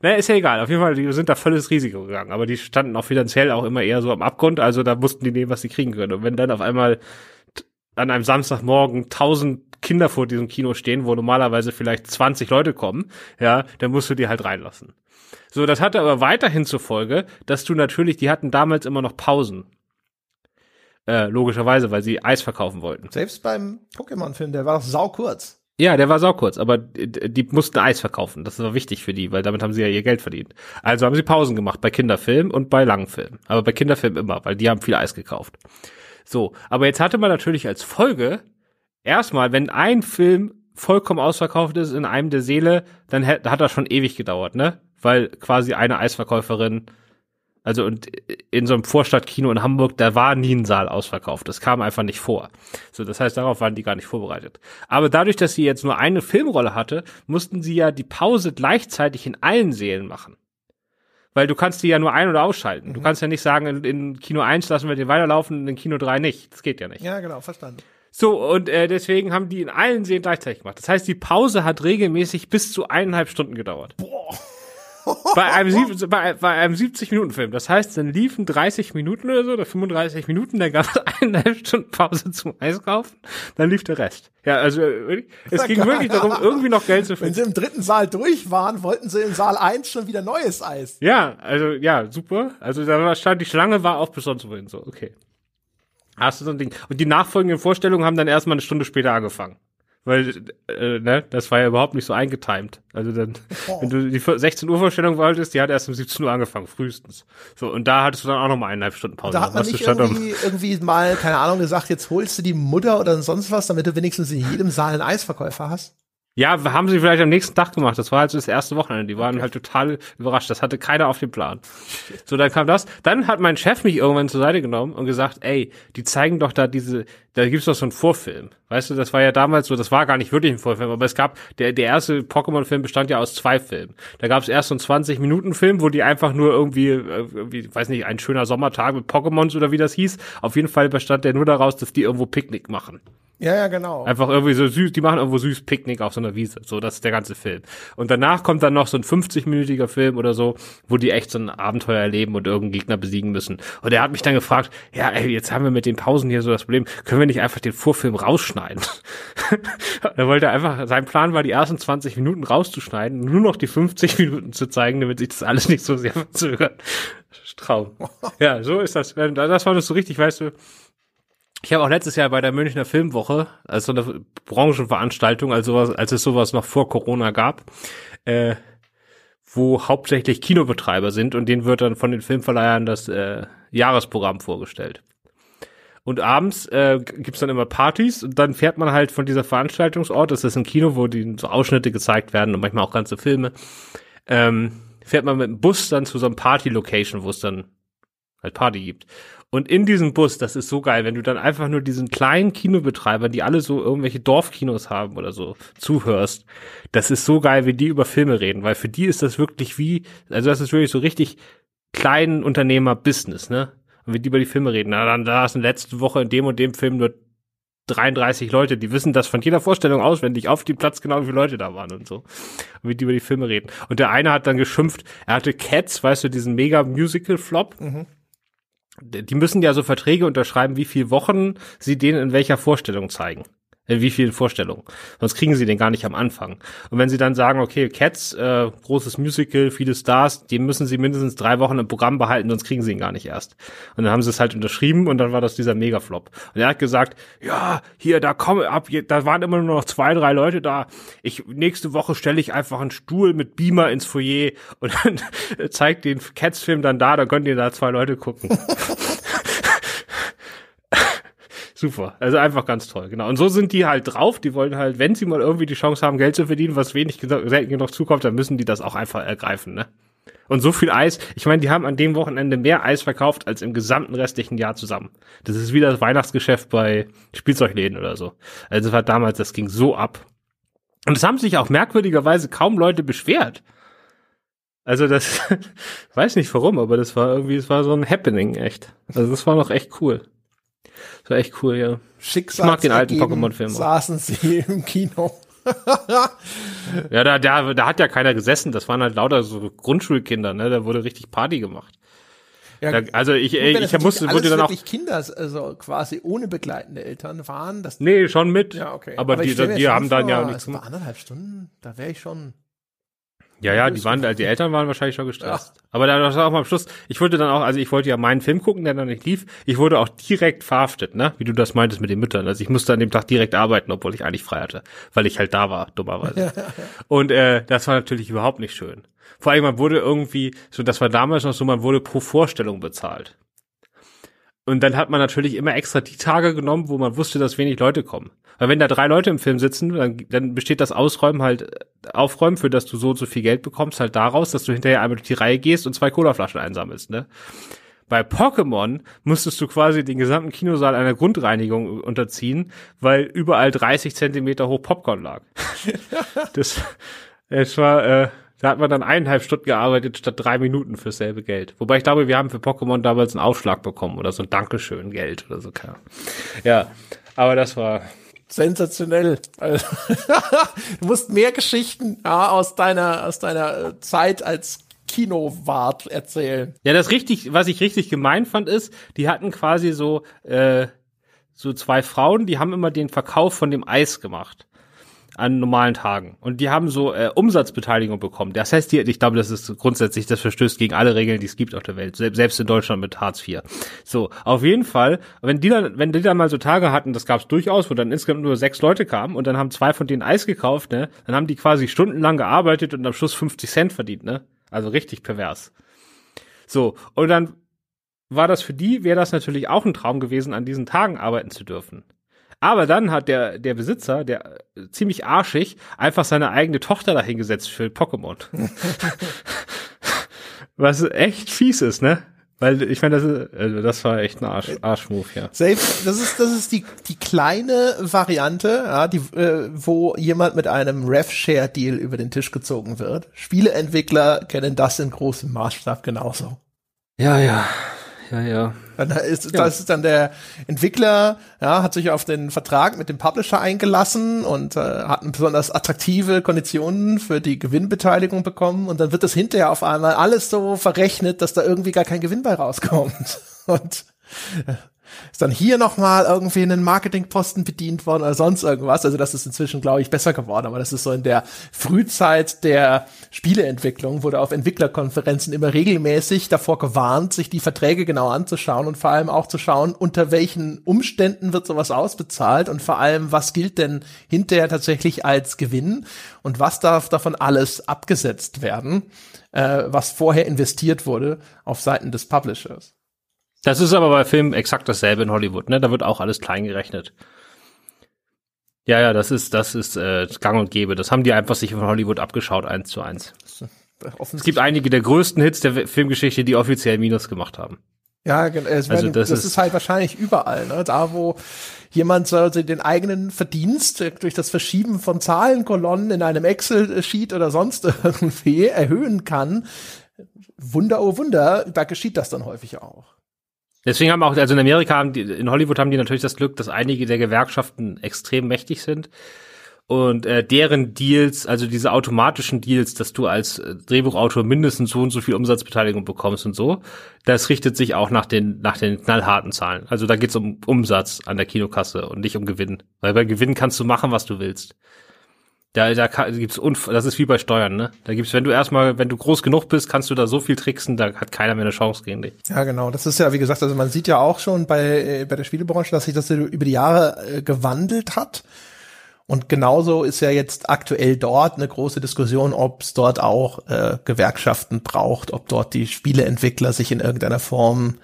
Na, ist ja egal. Auf jeden Fall, die sind da volles Risiko gegangen. Aber die standen auch finanziell auch immer eher so am Abgrund. Also da mussten die nehmen, was sie kriegen können. Und wenn dann auf einmal an einem Samstagmorgen tausend Kinder vor diesem Kino stehen, wo normalerweise vielleicht 20 Leute kommen, ja, dann musst du die halt reinlassen. So, das hatte aber weiterhin zur Folge, dass du natürlich, die hatten damals immer noch Pausen. Äh, logischerweise, weil sie Eis verkaufen wollten. Selbst beim Pokémon-Film, der war doch sau kurz. Ja, der war sau kurz, aber die mussten Eis verkaufen. Das war wichtig für die, weil damit haben sie ja ihr Geld verdient. Also haben sie Pausen gemacht bei Kinderfilmen und bei Langfilmen. Aber bei Kinderfilmen immer, weil die haben viel Eis gekauft. So, aber jetzt hatte man natürlich als Folge erstmal, wenn ein Film vollkommen ausverkauft ist in einem der Seele, dann hat, hat das schon ewig gedauert, ne? Weil quasi eine Eisverkäuferin, also und in so einem Vorstadtkino in Hamburg, da war nie ein Saal ausverkauft. Das kam einfach nicht vor. So, das heißt, darauf waren die gar nicht vorbereitet. Aber dadurch, dass sie jetzt nur eine Filmrolle hatte, mussten sie ja die Pause gleichzeitig in allen Seelen machen. Weil du kannst die ja nur ein- oder ausschalten. Mhm. Du kannst ja nicht sagen, in, in Kino 1 lassen wir den weiterlaufen, in Kino 3 nicht. Das geht ja nicht. Ja, genau, verstanden. So, und äh, deswegen haben die in allen Serien gleichzeitig gemacht. Das heißt, die Pause hat regelmäßig bis zu eineinhalb Stunden gedauert. Boah. bei einem, bei, bei einem 70-Minuten-Film. Das heißt, dann liefen 30 Minuten oder so, oder 35 Minuten, dann gab es eineinhalb Stunden Pause zum Eiskaufen, dann lief der Rest. Ja, also es ging wirklich darum, irgendwie noch Geld zu finden. Wenn sie im dritten Saal durch waren, wollten sie im Saal 1 schon wieder neues Eis. Ja, also ja, super. Also da stand die Schlange war auch sonst wohin so, okay. Hast du so ein Ding. Und die nachfolgenden Vorstellungen haben dann erstmal eine Stunde später angefangen. Weil, äh, ne, das war ja überhaupt nicht so eingetimed. Also dann, oh. wenn du die 16 Uhr Vorstellung wolltest, die hat erst um 17 Uhr angefangen, frühestens. So, und da hattest du dann auch noch mal eineinhalb Stunden Pause. Da hat man nicht irgendwie, irgendwie mal, keine Ahnung, gesagt, jetzt holst du die Mutter oder sonst was, damit du wenigstens in jedem Saal einen Eisverkäufer hast? Ja, haben sie vielleicht am nächsten Tag gemacht. Das war halt so das erste Wochenende. Die waren okay. halt total überrascht. Das hatte keiner auf dem Plan. So, dann kam das. Dann hat mein Chef mich irgendwann zur Seite genommen und gesagt, ey, die zeigen doch da diese, da gibt's doch so einen Vorfilm. Weißt du, das war ja damals so, das war gar nicht wirklich ein Vorfilm, aber es gab, der, der erste Pokémon-Film bestand ja aus zwei Filmen. Da gab's erst so einen 20-Minuten-Film, wo die einfach nur irgendwie, irgendwie, weiß nicht, ein schöner Sommertag mit Pokémons oder wie das hieß. Auf jeden Fall bestand der nur daraus, dass die irgendwo Picknick machen. Ja, ja, genau. Einfach irgendwie so süß, die machen irgendwo süß Picknick auf so einer Wiese. So, das ist der ganze Film. Und danach kommt dann noch so ein 50-minütiger Film oder so, wo die echt so ein Abenteuer erleben und irgendeinen Gegner besiegen müssen. Und er hat mich dann gefragt, ja, ey, jetzt haben wir mit den Pausen hier so das Problem, können wir nicht einfach den Vorfilm rausschneiden? er wollte einfach, sein Plan war, die ersten 20 Minuten rauszuschneiden, nur noch die 50 Minuten zu zeigen, damit sich das alles nicht so sehr verzögert. Traum. Ja, so ist das. Das war das so richtig, weißt du, ich habe auch letztes Jahr bei der Münchner Filmwoche, als so eine Branchenveranstaltung, als, sowas, als es sowas noch vor Corona gab, äh, wo hauptsächlich Kinobetreiber sind und denen wird dann von den Filmverleihern das äh, Jahresprogramm vorgestellt. Und abends äh, gibt's dann immer Partys und dann fährt man halt von dieser Veranstaltungsort, das ist ein Kino, wo die so Ausschnitte gezeigt werden und manchmal auch ganze Filme, ähm, fährt man mit dem Bus dann zu so einem Party-Location, wo es dann halt Party gibt. Und in diesem Bus, das ist so geil, wenn du dann einfach nur diesen kleinen Kinobetreibern, die alle so irgendwelche Dorfkinos haben oder so, zuhörst. Das ist so geil, wie die über Filme reden, weil für die ist das wirklich wie, also das ist wirklich so richtig kleinen Unternehmer-Business, ne? Und wie die über die Filme reden. Na, dann da in letzte Woche in dem und dem Film nur 33 Leute, die wissen das von jeder Vorstellung auswendig auf dem Platz genau, wie viele Leute da waren und so. Und wie die über die Filme reden. Und der eine hat dann geschimpft, er hatte Cats, weißt du, diesen mega Musical-Flop. Mhm die müssen ja so Verträge unterschreiben, wie viele Wochen sie denen in welcher Vorstellung zeigen. In wie vielen Vorstellungen. Sonst kriegen sie den gar nicht am Anfang. Und wenn sie dann sagen, okay, Cats, äh, großes Musical, viele Stars, die müssen sie mindestens drei Wochen im Programm behalten, sonst kriegen sie ihn gar nicht erst. Und dann haben sie es halt unterschrieben und dann war das dieser Megaflop. Und er hat gesagt, ja, hier, da kommen ab, da waren immer nur noch zwei, drei Leute da. Ich, nächste Woche stelle ich einfach einen Stuhl mit Beamer ins Foyer und dann zeigt den Cats-Film dann da, da könnt ihr da zwei Leute gucken. Super. Also einfach ganz toll, genau. Und so sind die halt drauf. Die wollen halt, wenn sie mal irgendwie die Chance haben, Geld zu verdienen, was wenig selten genug zukommt, dann müssen die das auch einfach ergreifen, ne? Und so viel Eis. Ich meine, die haben an dem Wochenende mehr Eis verkauft als im gesamten restlichen Jahr zusammen. Das ist wie das Weihnachtsgeschäft bei Spielzeugläden oder so. Also das war damals, das ging so ab. Und es haben sich auch merkwürdigerweise kaum Leute beschwert. Also das, weiß nicht warum, aber das war irgendwie, es war so ein Happening, echt. Also das war noch echt cool. Das war echt cool, ja. Schicksal. Ich mag den alten Pokémon-Film. Saßen sie im Kino. ja, da, da, da hat ja keiner gesessen. Das waren halt lauter so Grundschulkinder, ne? Da wurde richtig Party gemacht. Ja, da, also ich, gut, ich, ich musste, wurde dann auch Kinder, also quasi ohne begleitende Eltern waren. Das nee, schon mit. Ja, okay. Aber, Aber die, die haben dann ja nichts gemacht. Anderthalb Stunden, da wäre ich schon. Ja, ja, die waren, die Eltern waren wahrscheinlich schon gestresst. Ja. Aber da war auch mal am Schluss, ich wollte dann auch, also ich wollte ja meinen Film gucken, der dann nicht lief. Ich wurde auch direkt verhaftet, ne? Wie du das meintest mit den Müttern. Also ich musste an dem Tag direkt arbeiten, obwohl ich eigentlich frei hatte, weil ich halt da war, dummerweise. Und äh, das war natürlich überhaupt nicht schön. Vor allem, man wurde irgendwie, so das war damals noch so, man wurde pro Vorstellung bezahlt. Und dann hat man natürlich immer extra die Tage genommen, wo man wusste, dass wenig Leute kommen. Weil wenn da drei Leute im Film sitzen, dann, dann besteht das Ausräumen halt, Aufräumen, für das du so und so viel Geld bekommst, halt daraus, dass du hinterher einmal durch die Reihe gehst und zwei Colaflaschen einsammelst, ne? Bei Pokémon musstest du quasi den gesamten Kinosaal einer Grundreinigung unterziehen, weil überall 30 Zentimeter hoch Popcorn lag. das, es war, äh, da hat man dann eineinhalb Stunden gearbeitet statt drei Minuten für selbe Geld. Wobei ich glaube, wir haben für Pokémon damals einen Aufschlag bekommen oder so ein Dankeschön Geld oder so. Ja, aber das war, sensationell. Also, du musst mehr Geschichten ja, aus deiner aus deiner äh, Zeit als Kinowart erzählen. Ja, das richtig, was ich richtig gemein fand, ist, die hatten quasi so äh, so zwei Frauen, die haben immer den Verkauf von dem Eis gemacht an normalen Tagen. Und die haben so äh, Umsatzbeteiligung bekommen. Das heißt, die, ich glaube, das ist grundsätzlich, das verstößt gegen alle Regeln, die es gibt auf der Welt, selbst in Deutschland mit Hartz IV. So, auf jeden Fall, wenn die dann, wenn die dann mal so Tage hatten, das gab es durchaus, wo dann insgesamt nur sechs Leute kamen und dann haben zwei von denen Eis gekauft, ne, dann haben die quasi stundenlang gearbeitet und am Schluss 50 Cent verdient, ne? Also richtig pervers. So, und dann war das für die, wäre das natürlich auch ein Traum gewesen, an diesen Tagen arbeiten zu dürfen. Aber dann hat der, der Besitzer, der äh, ziemlich arschig, einfach seine eigene Tochter dahingesetzt für Pokémon. Was echt fies ist, ne? Weil ich meine, das, ist, also das war echt ein Arsch, Arschmove, ja. Safe, das ist, das ist die, die kleine Variante, ja, die, äh, wo jemand mit einem Rev-Share-Deal über den Tisch gezogen wird. Spieleentwickler kennen das in großem Maßstab genauso. Ja, ja ja, ja. Dann ist, ja. das ist dann der Entwickler, ja, hat sich auf den Vertrag mit dem Publisher eingelassen und äh, hat besonders attraktive Konditionen für die Gewinnbeteiligung bekommen und dann wird das hinterher auf einmal alles so verrechnet, dass da irgendwie gar kein Gewinn bei rauskommt. Und äh, ist dann hier nochmal irgendwie einen Marketingposten bedient worden oder sonst irgendwas. Also das ist inzwischen, glaube ich, besser geworden. Aber das ist so in der Frühzeit der Spieleentwicklung, wurde auf Entwicklerkonferenzen immer regelmäßig davor gewarnt, sich die Verträge genau anzuschauen und vor allem auch zu schauen, unter welchen Umständen wird sowas ausbezahlt und vor allem, was gilt denn hinterher tatsächlich als Gewinn und was darf davon alles abgesetzt werden, äh, was vorher investiert wurde auf Seiten des Publishers. Das ist aber bei Filmen exakt dasselbe in Hollywood, ne? Da wird auch alles klein gerechnet. Ja, ja, das ist, das ist äh, gang und gäbe. Das haben die einfach sich von Hollywood abgeschaut, eins zu eins. Es gibt einige der größten Hits der Filmgeschichte, die offiziell Minus gemacht haben. Ja, es also das, das ist, ist, halt wahrscheinlich überall, ne? Da, wo jemand so den eigenen Verdienst durch das Verschieben von Zahlenkolonnen in einem Excel-Sheet oder sonst irgendwie erhöhen kann. Wunder, oh Wunder, da geschieht das dann häufig auch. Deswegen haben auch, also in Amerika haben die, in Hollywood haben die natürlich das Glück, dass einige der Gewerkschaften extrem mächtig sind. Und äh, deren Deals, also diese automatischen Deals, dass du als äh, Drehbuchautor mindestens so und so viel Umsatzbeteiligung bekommst und so, das richtet sich auch nach den, nach den knallharten Zahlen. Also da geht's um Umsatz an der Kinokasse und nicht um Gewinn. Weil bei Gewinn kannst du machen, was du willst. Da, da gibt's Unf das ist wie bei Steuern, ne? Da gibt's, wenn du erstmal, wenn du groß genug bist, kannst du da so viel tricksen, da hat keiner mehr eine Chance gegen dich. Ja, genau. Das ist ja, wie gesagt, also man sieht ja auch schon bei, äh, bei der Spielebranche, dass sich das über die Jahre äh, gewandelt hat. Und genauso ist ja jetzt aktuell dort eine große Diskussion, ob es dort auch äh, Gewerkschaften braucht, ob dort die Spieleentwickler sich in irgendeiner Form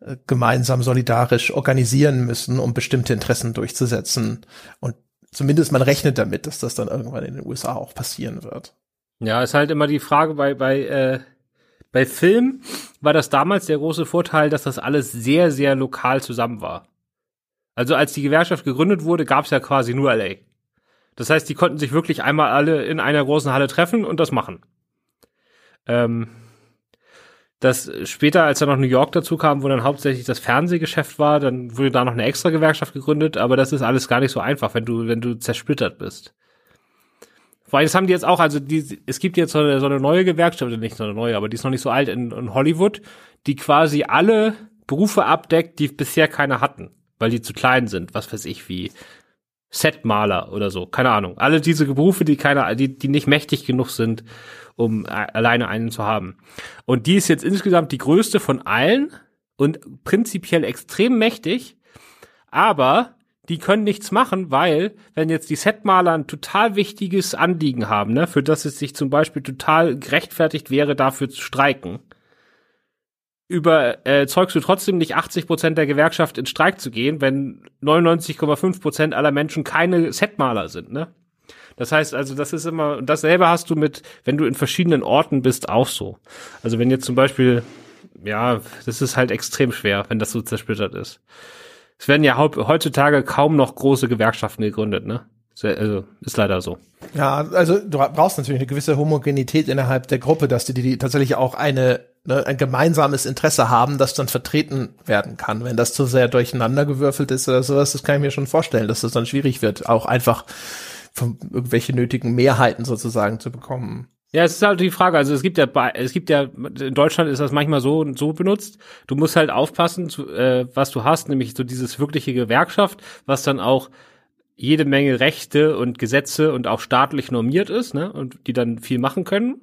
äh, gemeinsam solidarisch organisieren müssen, um bestimmte Interessen durchzusetzen. Und zumindest man rechnet damit, dass das dann irgendwann in den USA auch passieren wird. Ja, ist halt immer die Frage bei, bei, äh, bei Film war das damals der große Vorteil, dass das alles sehr, sehr lokal zusammen war. Also als die Gewerkschaft gegründet wurde, gab es ja quasi nur LA. Das heißt, die konnten sich wirklich einmal alle in einer großen Halle treffen und das machen. Ähm, dass später, als dann noch New York dazu kam, wo dann hauptsächlich das Fernsehgeschäft war, dann wurde da noch eine extra Gewerkschaft gegründet, aber das ist alles gar nicht so einfach, wenn du, wenn du zersplittert bist. Weil das haben die jetzt auch, also die, es gibt jetzt so eine, so eine neue Gewerkschaft, nicht so eine neue, aber die ist noch nicht so alt in, in Hollywood, die quasi alle Berufe abdeckt, die bisher keine hatten, weil die zu klein sind, was weiß ich, wie Setmaler oder so, keine Ahnung. Alle diese Berufe, die keine, die, die nicht mächtig genug sind, um alleine einen zu haben. Und die ist jetzt insgesamt die größte von allen und prinzipiell extrem mächtig, aber die können nichts machen, weil, wenn jetzt die Setmaler ein total wichtiges Anliegen haben, ne, für das es sich zum Beispiel total gerechtfertigt wäre, dafür zu streiken, überzeugst äh, du trotzdem nicht 80 Prozent der Gewerkschaft in Streik zu gehen, wenn 99,5 Prozent aller Menschen keine Setmaler sind, ne? Das heißt also, das ist immer, dasselbe hast du mit, wenn du in verschiedenen Orten bist, auch so. Also wenn jetzt zum Beispiel, ja, das ist halt extrem schwer, wenn das so zersplittert ist. Es werden ja heutzutage kaum noch große Gewerkschaften gegründet, ne? Also ist leider so. Ja, also du brauchst natürlich eine gewisse Homogenität innerhalb der Gruppe, dass die, die tatsächlich auch eine, ne, ein gemeinsames Interesse haben, das dann vertreten werden kann. Wenn das zu sehr durcheinandergewürfelt ist oder sowas, das kann ich mir schon vorstellen, dass das dann schwierig wird, auch einfach von irgendwelche nötigen Mehrheiten sozusagen zu bekommen. Ja, es ist halt die Frage. Also es gibt ja, es gibt ja in Deutschland ist das manchmal so und so benutzt. Du musst halt aufpassen, zu, äh, was du hast, nämlich so dieses wirkliche Gewerkschaft, was dann auch jede Menge Rechte und Gesetze und auch staatlich normiert ist, ne, und die dann viel machen können.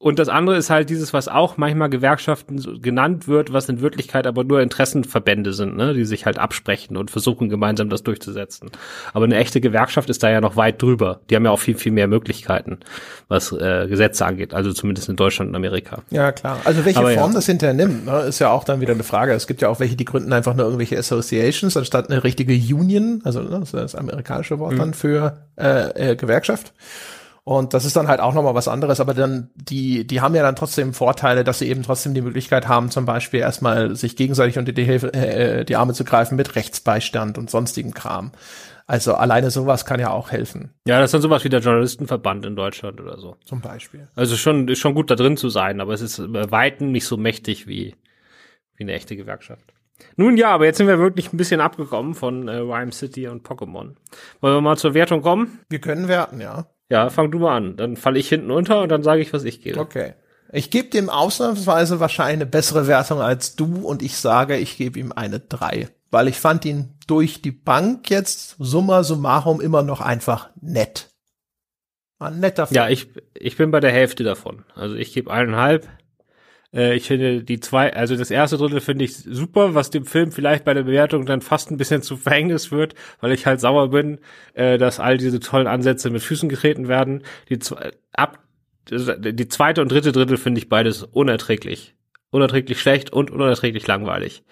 Und das andere ist halt dieses, was auch manchmal Gewerkschaften genannt wird, was in Wirklichkeit aber nur Interessenverbände sind, ne, die sich halt absprechen und versuchen gemeinsam das durchzusetzen. Aber eine echte Gewerkschaft ist da ja noch weit drüber. Die haben ja auch viel, viel mehr Möglichkeiten, was äh, Gesetze angeht, also zumindest in Deutschland und Amerika. Ja, klar. Also welche aber Form ja. das hinterher nimmt, ne, ist ja auch dann wieder eine Frage. Es gibt ja auch welche, die gründen einfach nur irgendwelche Associations anstatt eine richtige Union, also ne, das ist das amerikanische Wort mhm. dann für äh, äh, Gewerkschaft. Und das ist dann halt auch nochmal was anderes, aber dann, die, die haben ja dann trotzdem Vorteile, dass sie eben trotzdem die Möglichkeit haben, zum Beispiel erstmal sich gegenseitig unter die Hilfe, äh, die Arme zu greifen mit Rechtsbeistand und sonstigen Kram. Also alleine sowas kann ja auch helfen. Ja, das ist dann sowas wie der Journalistenverband in Deutschland oder so. Zum Beispiel. Also schon, ist schon gut da drin zu sein, aber es ist bei Weitem nicht so mächtig wie, wie eine echte Gewerkschaft. Nun ja, aber jetzt sind wir wirklich ein bisschen abgekommen von äh, Rhyme City und Pokémon. Wollen wir mal zur Wertung kommen? Wir können werten, ja. Ja, fang du mal an. Dann falle ich hinten unter und dann sage ich, was ich gebe. Okay. Ich gebe dem ausnahmsweise wahrscheinlich eine bessere Wertung als du und ich sage, ich gebe ihm eine 3. Weil ich fand ihn durch die Bank jetzt summa summarum immer noch einfach nett. Ein netter Film. Ja, ich, ich bin bei der Hälfte davon. Also ich gebe eineinhalb. Äh, ich finde die zwei, also das erste Drittel finde ich super, was dem Film vielleicht bei der Bewertung dann fast ein bisschen zu Verhängnis wird, weil ich halt sauer bin, äh, dass all diese tollen Ansätze mit Füßen getreten werden. Die, ab, die zweite und dritte Drittel finde ich beides unerträglich. Unerträglich schlecht und unerträglich langweilig.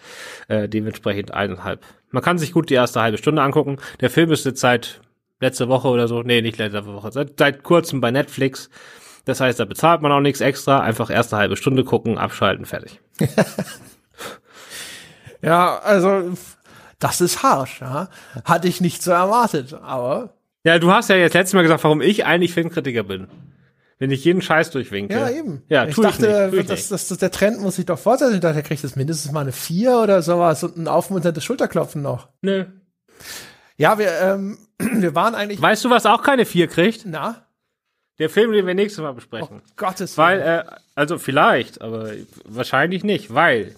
Äh, dementsprechend eineinhalb. Man kann sich gut die erste halbe Stunde angucken. Der Film ist jetzt seit letzte Woche oder so, nee, nicht letzte Woche, seit, seit kurzem bei Netflix. Das heißt, da bezahlt man auch nichts extra, einfach erste halbe Stunde gucken, abschalten, fertig. ja, also das ist harsch, ja. Hatte ich nicht so erwartet, aber. Ja, du hast ja jetzt letztes Mal gesagt, warum ich eigentlich Filmkritiker bin. Wenn ich jeden Scheiß durchwinke. Ja, eben. Ja, ich dachte, ich das, das, das, der Trend muss sich doch fortsetzen. Ich dachte, der kriegt jetzt mindestens mal eine vier oder sowas und ein aufmunterndes Schulterklopfen noch. Nö. Ja, wir, ähm, wir waren eigentlich. Weißt du, was auch keine vier kriegt? Na? Der Film, den wir nächstes Mal besprechen. Oh, Gottes Willen. Weil, äh, also vielleicht, aber wahrscheinlich nicht, weil,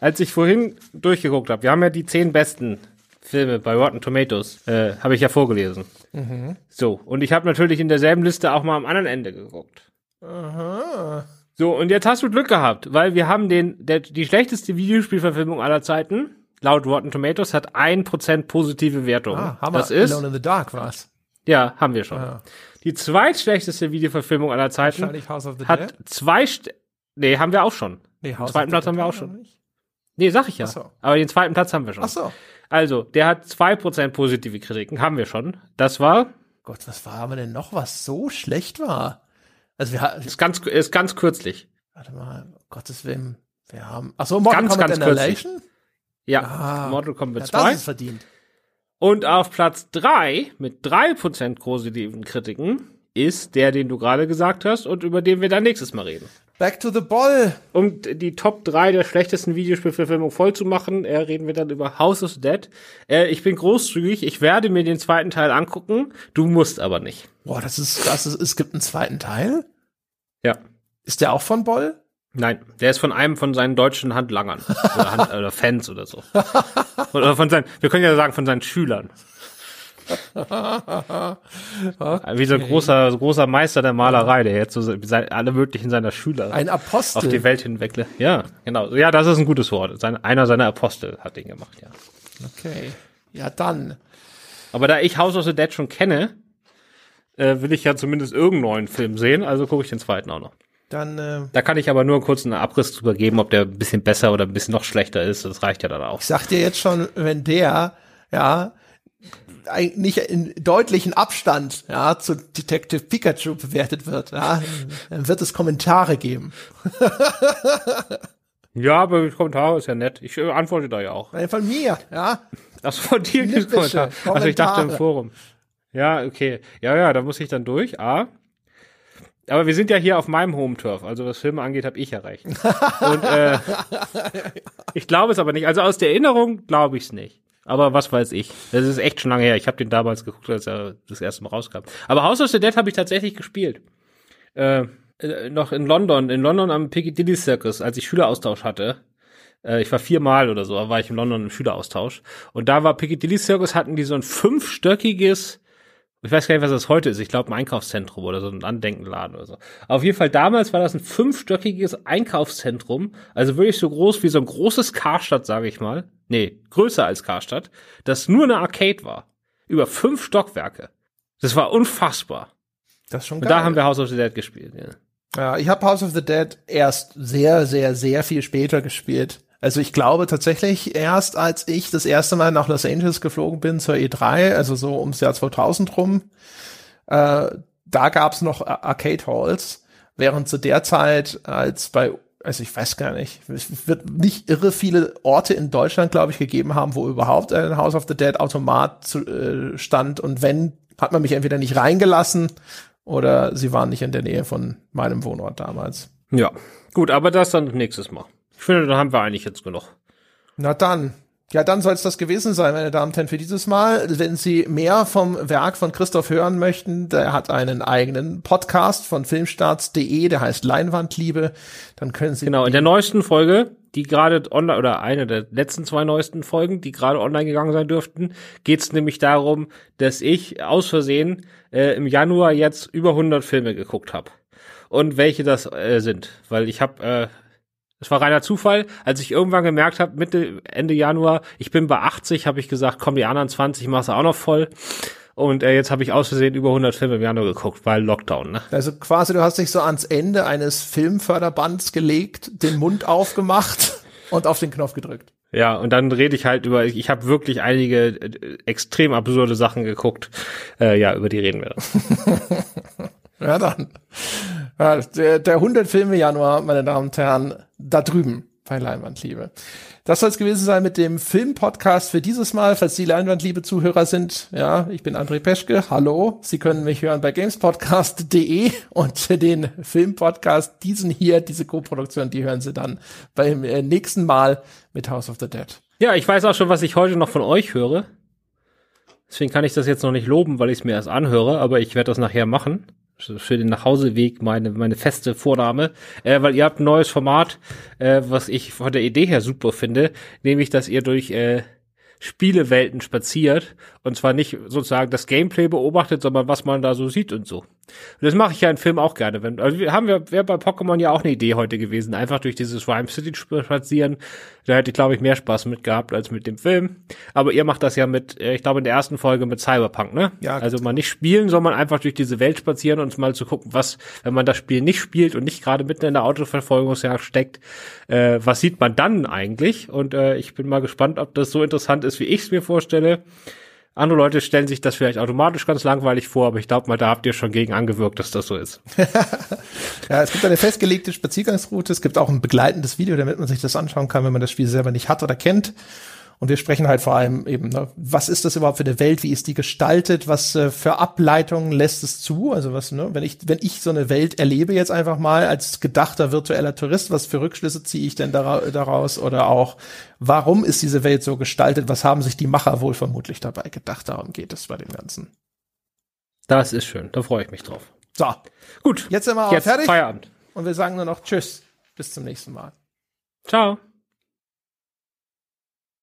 als ich vorhin durchgeguckt habe, wir haben ja die zehn besten Filme bei Rotten Tomatoes, äh, habe ich ja vorgelesen. Mhm. So, und ich habe natürlich in derselben Liste auch mal am anderen Ende geguckt. Aha. So, und jetzt hast du Glück gehabt, weil wir haben den, der, die schlechteste Videospielverfilmung aller Zeiten, laut Rotten Tomatoes, hat ein Prozent positive Wertung. Ah, haben das ist, Alone in the Dark was? Ja, haben wir schon. Ah. Die zweitschlechteste Videoverfilmung aller Zeiten hat Dead? zwei, St nee, haben wir auch schon. Nee, House den zweiten Platz haben wir auch schon. Nee, sag ich ja. So. Aber den zweiten Platz haben wir schon. Ach so. Also, der hat zwei Prozent positive Kritiken, haben wir schon. Das war. Gott, was war aber denn noch, was so schlecht war? Also wir hatten. Ist ganz, ist ganz kürzlich. Warte mal, Gottes Willen. Wir haben. Ach so, Mortal ganz, Kombat ganz Annihilation? Kürzlich. Ja, ah, Mortal Kombat ja, 2. Das ist verdient. Und auf Platz drei mit drei Prozent positiven Kritiken ist der, den du gerade gesagt hast und über den wir dann nächstes Mal reden. Back to the Ball. Um die Top 3 der schlechtesten Videospielverfilmungen voll zu machen, äh, reden wir dann über House of Dead. Äh, ich bin großzügig, ich werde mir den zweiten Teil angucken, du musst aber nicht. Boah, das ist, das ist, es gibt einen zweiten Teil? Ja. Ist der auch von Boll? Nein, der ist von einem von seinen deutschen Handlangern oder, Hand, oder Fans oder so. Oder von seinen, wir können ja sagen von seinen Schülern. okay. Wie so ein großer, großer Meister der Malerei, der jetzt so alle möglichen seiner Schüler ein Apostel. auf die Welt hinweg. Ja, genau. Ja, das ist ein gutes Wort. Sein, einer seiner Apostel hat den gemacht, ja. Okay. Ja, dann. Aber da ich House of the Dead schon kenne, äh, will ich ja zumindest irgendeinen neuen Film sehen, also gucke ich den zweiten auch noch. Dann, äh, da kann ich aber nur kurz einen Abriss drüber geben, ob der ein bisschen besser oder ein bisschen noch schlechter ist. Das reicht ja dann auch. Ich sag dir jetzt schon, wenn der, ja, nicht in deutlichen Abstand, ja, zu Detective Pikachu bewertet wird, ja, dann wird es Kommentare geben. ja, aber Kommentare ist ja nett. Ich äh, antworte da ja auch. Von mir, ja. Ach, von dir gibt Kommentare. Also ich dachte im Forum. Ja, okay. Ja, ja, da muss ich dann durch. A. Aber wir sind ja hier auf meinem Home-Turf, also was Filme angeht, habe ich ja recht. Und äh, ich glaube es aber nicht. Also aus der Erinnerung glaube ich es nicht. Aber was weiß ich. Das ist echt schon lange her. Ich habe den damals geguckt, als er das erste Mal rauskam. Aber House of the Dead habe ich tatsächlich gespielt. Äh, äh, noch in London, in London am Piccadilly Circus, als ich Schüleraustausch hatte. Äh, ich war viermal oder so, war ich in London im Schüleraustausch. Und da war Piccadilly Circus, hatten die so ein fünfstöckiges Ich weiß gar nicht, was das heute ist. Ich glaube, ein Einkaufszentrum oder so ein Andenkenladen oder so. Auf jeden Fall damals war das ein fünfstöckiges Einkaufszentrum, also wirklich so groß wie so ein großes Karstadt, sage ich mal. Nee, größer als Karstadt, das nur eine Arcade war. Über fünf Stockwerke. Das war unfassbar. Das ist schon Und geil. da haben wir House of the Dead gespielt. Ja. Ja, ich habe House of the Dead erst sehr, sehr, sehr viel später gespielt. Also ich glaube tatsächlich erst, als ich das erste Mal nach Los Angeles geflogen bin zur E3, also so ums Jahr 2000 rum, äh, da gab's noch Arcade Halls, während zu der Zeit als bei also ich weiß gar nicht, es wird nicht irre viele Orte in Deutschland, glaube ich, gegeben haben, wo überhaupt ein House of the Dead Automat zu, äh, stand und wenn, hat man mich entweder nicht reingelassen oder sie waren nicht in der Nähe von meinem Wohnort damals. ja. Gut, aber das dann nächstes Mal. Ich finde, dann haben wir eigentlich jetzt genug. Na dann. Ja, dann soll es das gewesen sein, meine Damen und Herren, für dieses Mal. Wenn Sie mehr vom Werk von Christoph hören möchten, der hat einen eigenen Podcast von filmstarts.de, der heißt Leinwandliebe. Dann können Sie Genau, in der neuesten Folge, die gerade online, oder eine der letzten zwei neuesten Folgen, die gerade online gegangen sein dürften, geht es nämlich darum, dass ich aus Versehen äh, im Januar jetzt über 100 Filme geguckt habe. Und welche das äh, sind. Weil ich habe, äh, es war reiner Zufall, als ich irgendwann gemerkt habe, Mitte, Ende Januar, ich bin bei 80, habe ich gesagt, komm, die anderen 20 machst du auch noch voll. Und äh, jetzt habe ich aus Versehen über 100 Filme im Januar geguckt, weil Lockdown, ne? Also quasi, du hast dich so ans Ende eines Filmförderbands gelegt, den Mund aufgemacht und auf den Knopf gedrückt. Ja, und dann rede ich halt über, ich habe wirklich einige äh, extrem absurde Sachen geguckt. Äh, ja, über die reden wir dann. Ja, dann. Ja, der, der 100 Filme Januar, meine Damen und Herren, da drüben bei Leinwandliebe. Das soll es gewesen sein mit dem Filmpodcast für dieses Mal. Falls Sie Leinwandliebe-Zuhörer sind, ja, ich bin André Peschke. Hallo. Sie können mich hören bei gamespodcast.de und den Filmpodcast, diesen hier, diese Co-Produktion, die hören Sie dann beim äh, nächsten Mal mit House of the Dead. Ja, ich weiß auch schon, was ich heute noch von euch höre. Deswegen kann ich das jetzt noch nicht loben, weil ich es mir erst anhöre, aber ich werde das nachher machen. Für den Nachhauseweg meine, meine feste Vornahme. Äh, weil ihr habt ein neues Format, äh, was ich von der Idee her super finde, nämlich, dass ihr durch äh, Spielewelten spaziert und zwar nicht sozusagen das Gameplay beobachtet, sondern was man da so sieht und so. Und das mache ich ja in Filmen auch gerne. Wenn, also wir haben wir wäre bei Pokémon ja auch eine Idee heute gewesen, einfach durch dieses Rhyme City spazieren. Da hätte ich glaube ich mehr Spaß mit gehabt als mit dem Film. Aber ihr macht das ja mit, äh, ich glaube in der ersten Folge mit Cyberpunk, ne? Ja. Also mal nicht spielen, sondern einfach durch diese Welt spazieren und mal zu gucken, was, wenn man das Spiel nicht spielt und nicht gerade mitten in der Autoverfolgungsjagd steckt, äh, was sieht man dann eigentlich? Und äh, ich bin mal gespannt, ob das so interessant ist, wie ich es mir vorstelle. Andere Leute stellen sich das vielleicht automatisch ganz langweilig vor, aber ich glaube mal, da habt ihr schon gegen angewirkt, dass das so ist. Ja, es gibt eine festgelegte Spaziergangsroute. Es gibt auch ein begleitendes Video, damit man sich das anschauen kann, wenn man das Spiel selber nicht hat oder kennt. Und wir sprechen halt vor allem eben, ne, was ist das überhaupt für eine Welt? Wie ist die gestaltet? Was äh, für Ableitungen lässt es zu? Also was, ne, wenn ich, wenn ich so eine Welt erlebe jetzt einfach mal als gedachter virtueller Tourist, was für Rückschlüsse ziehe ich denn dara daraus? Oder auch, warum ist diese Welt so gestaltet? Was haben sich die Macher wohl vermutlich dabei gedacht? Darum geht es bei dem Ganzen. Das ist schön, da freue ich mich drauf. So, Gut, jetzt sind wir auch jetzt fertig Feierabend. und wir sagen nur noch Tschüss. Bis zum nächsten Mal. Ciao.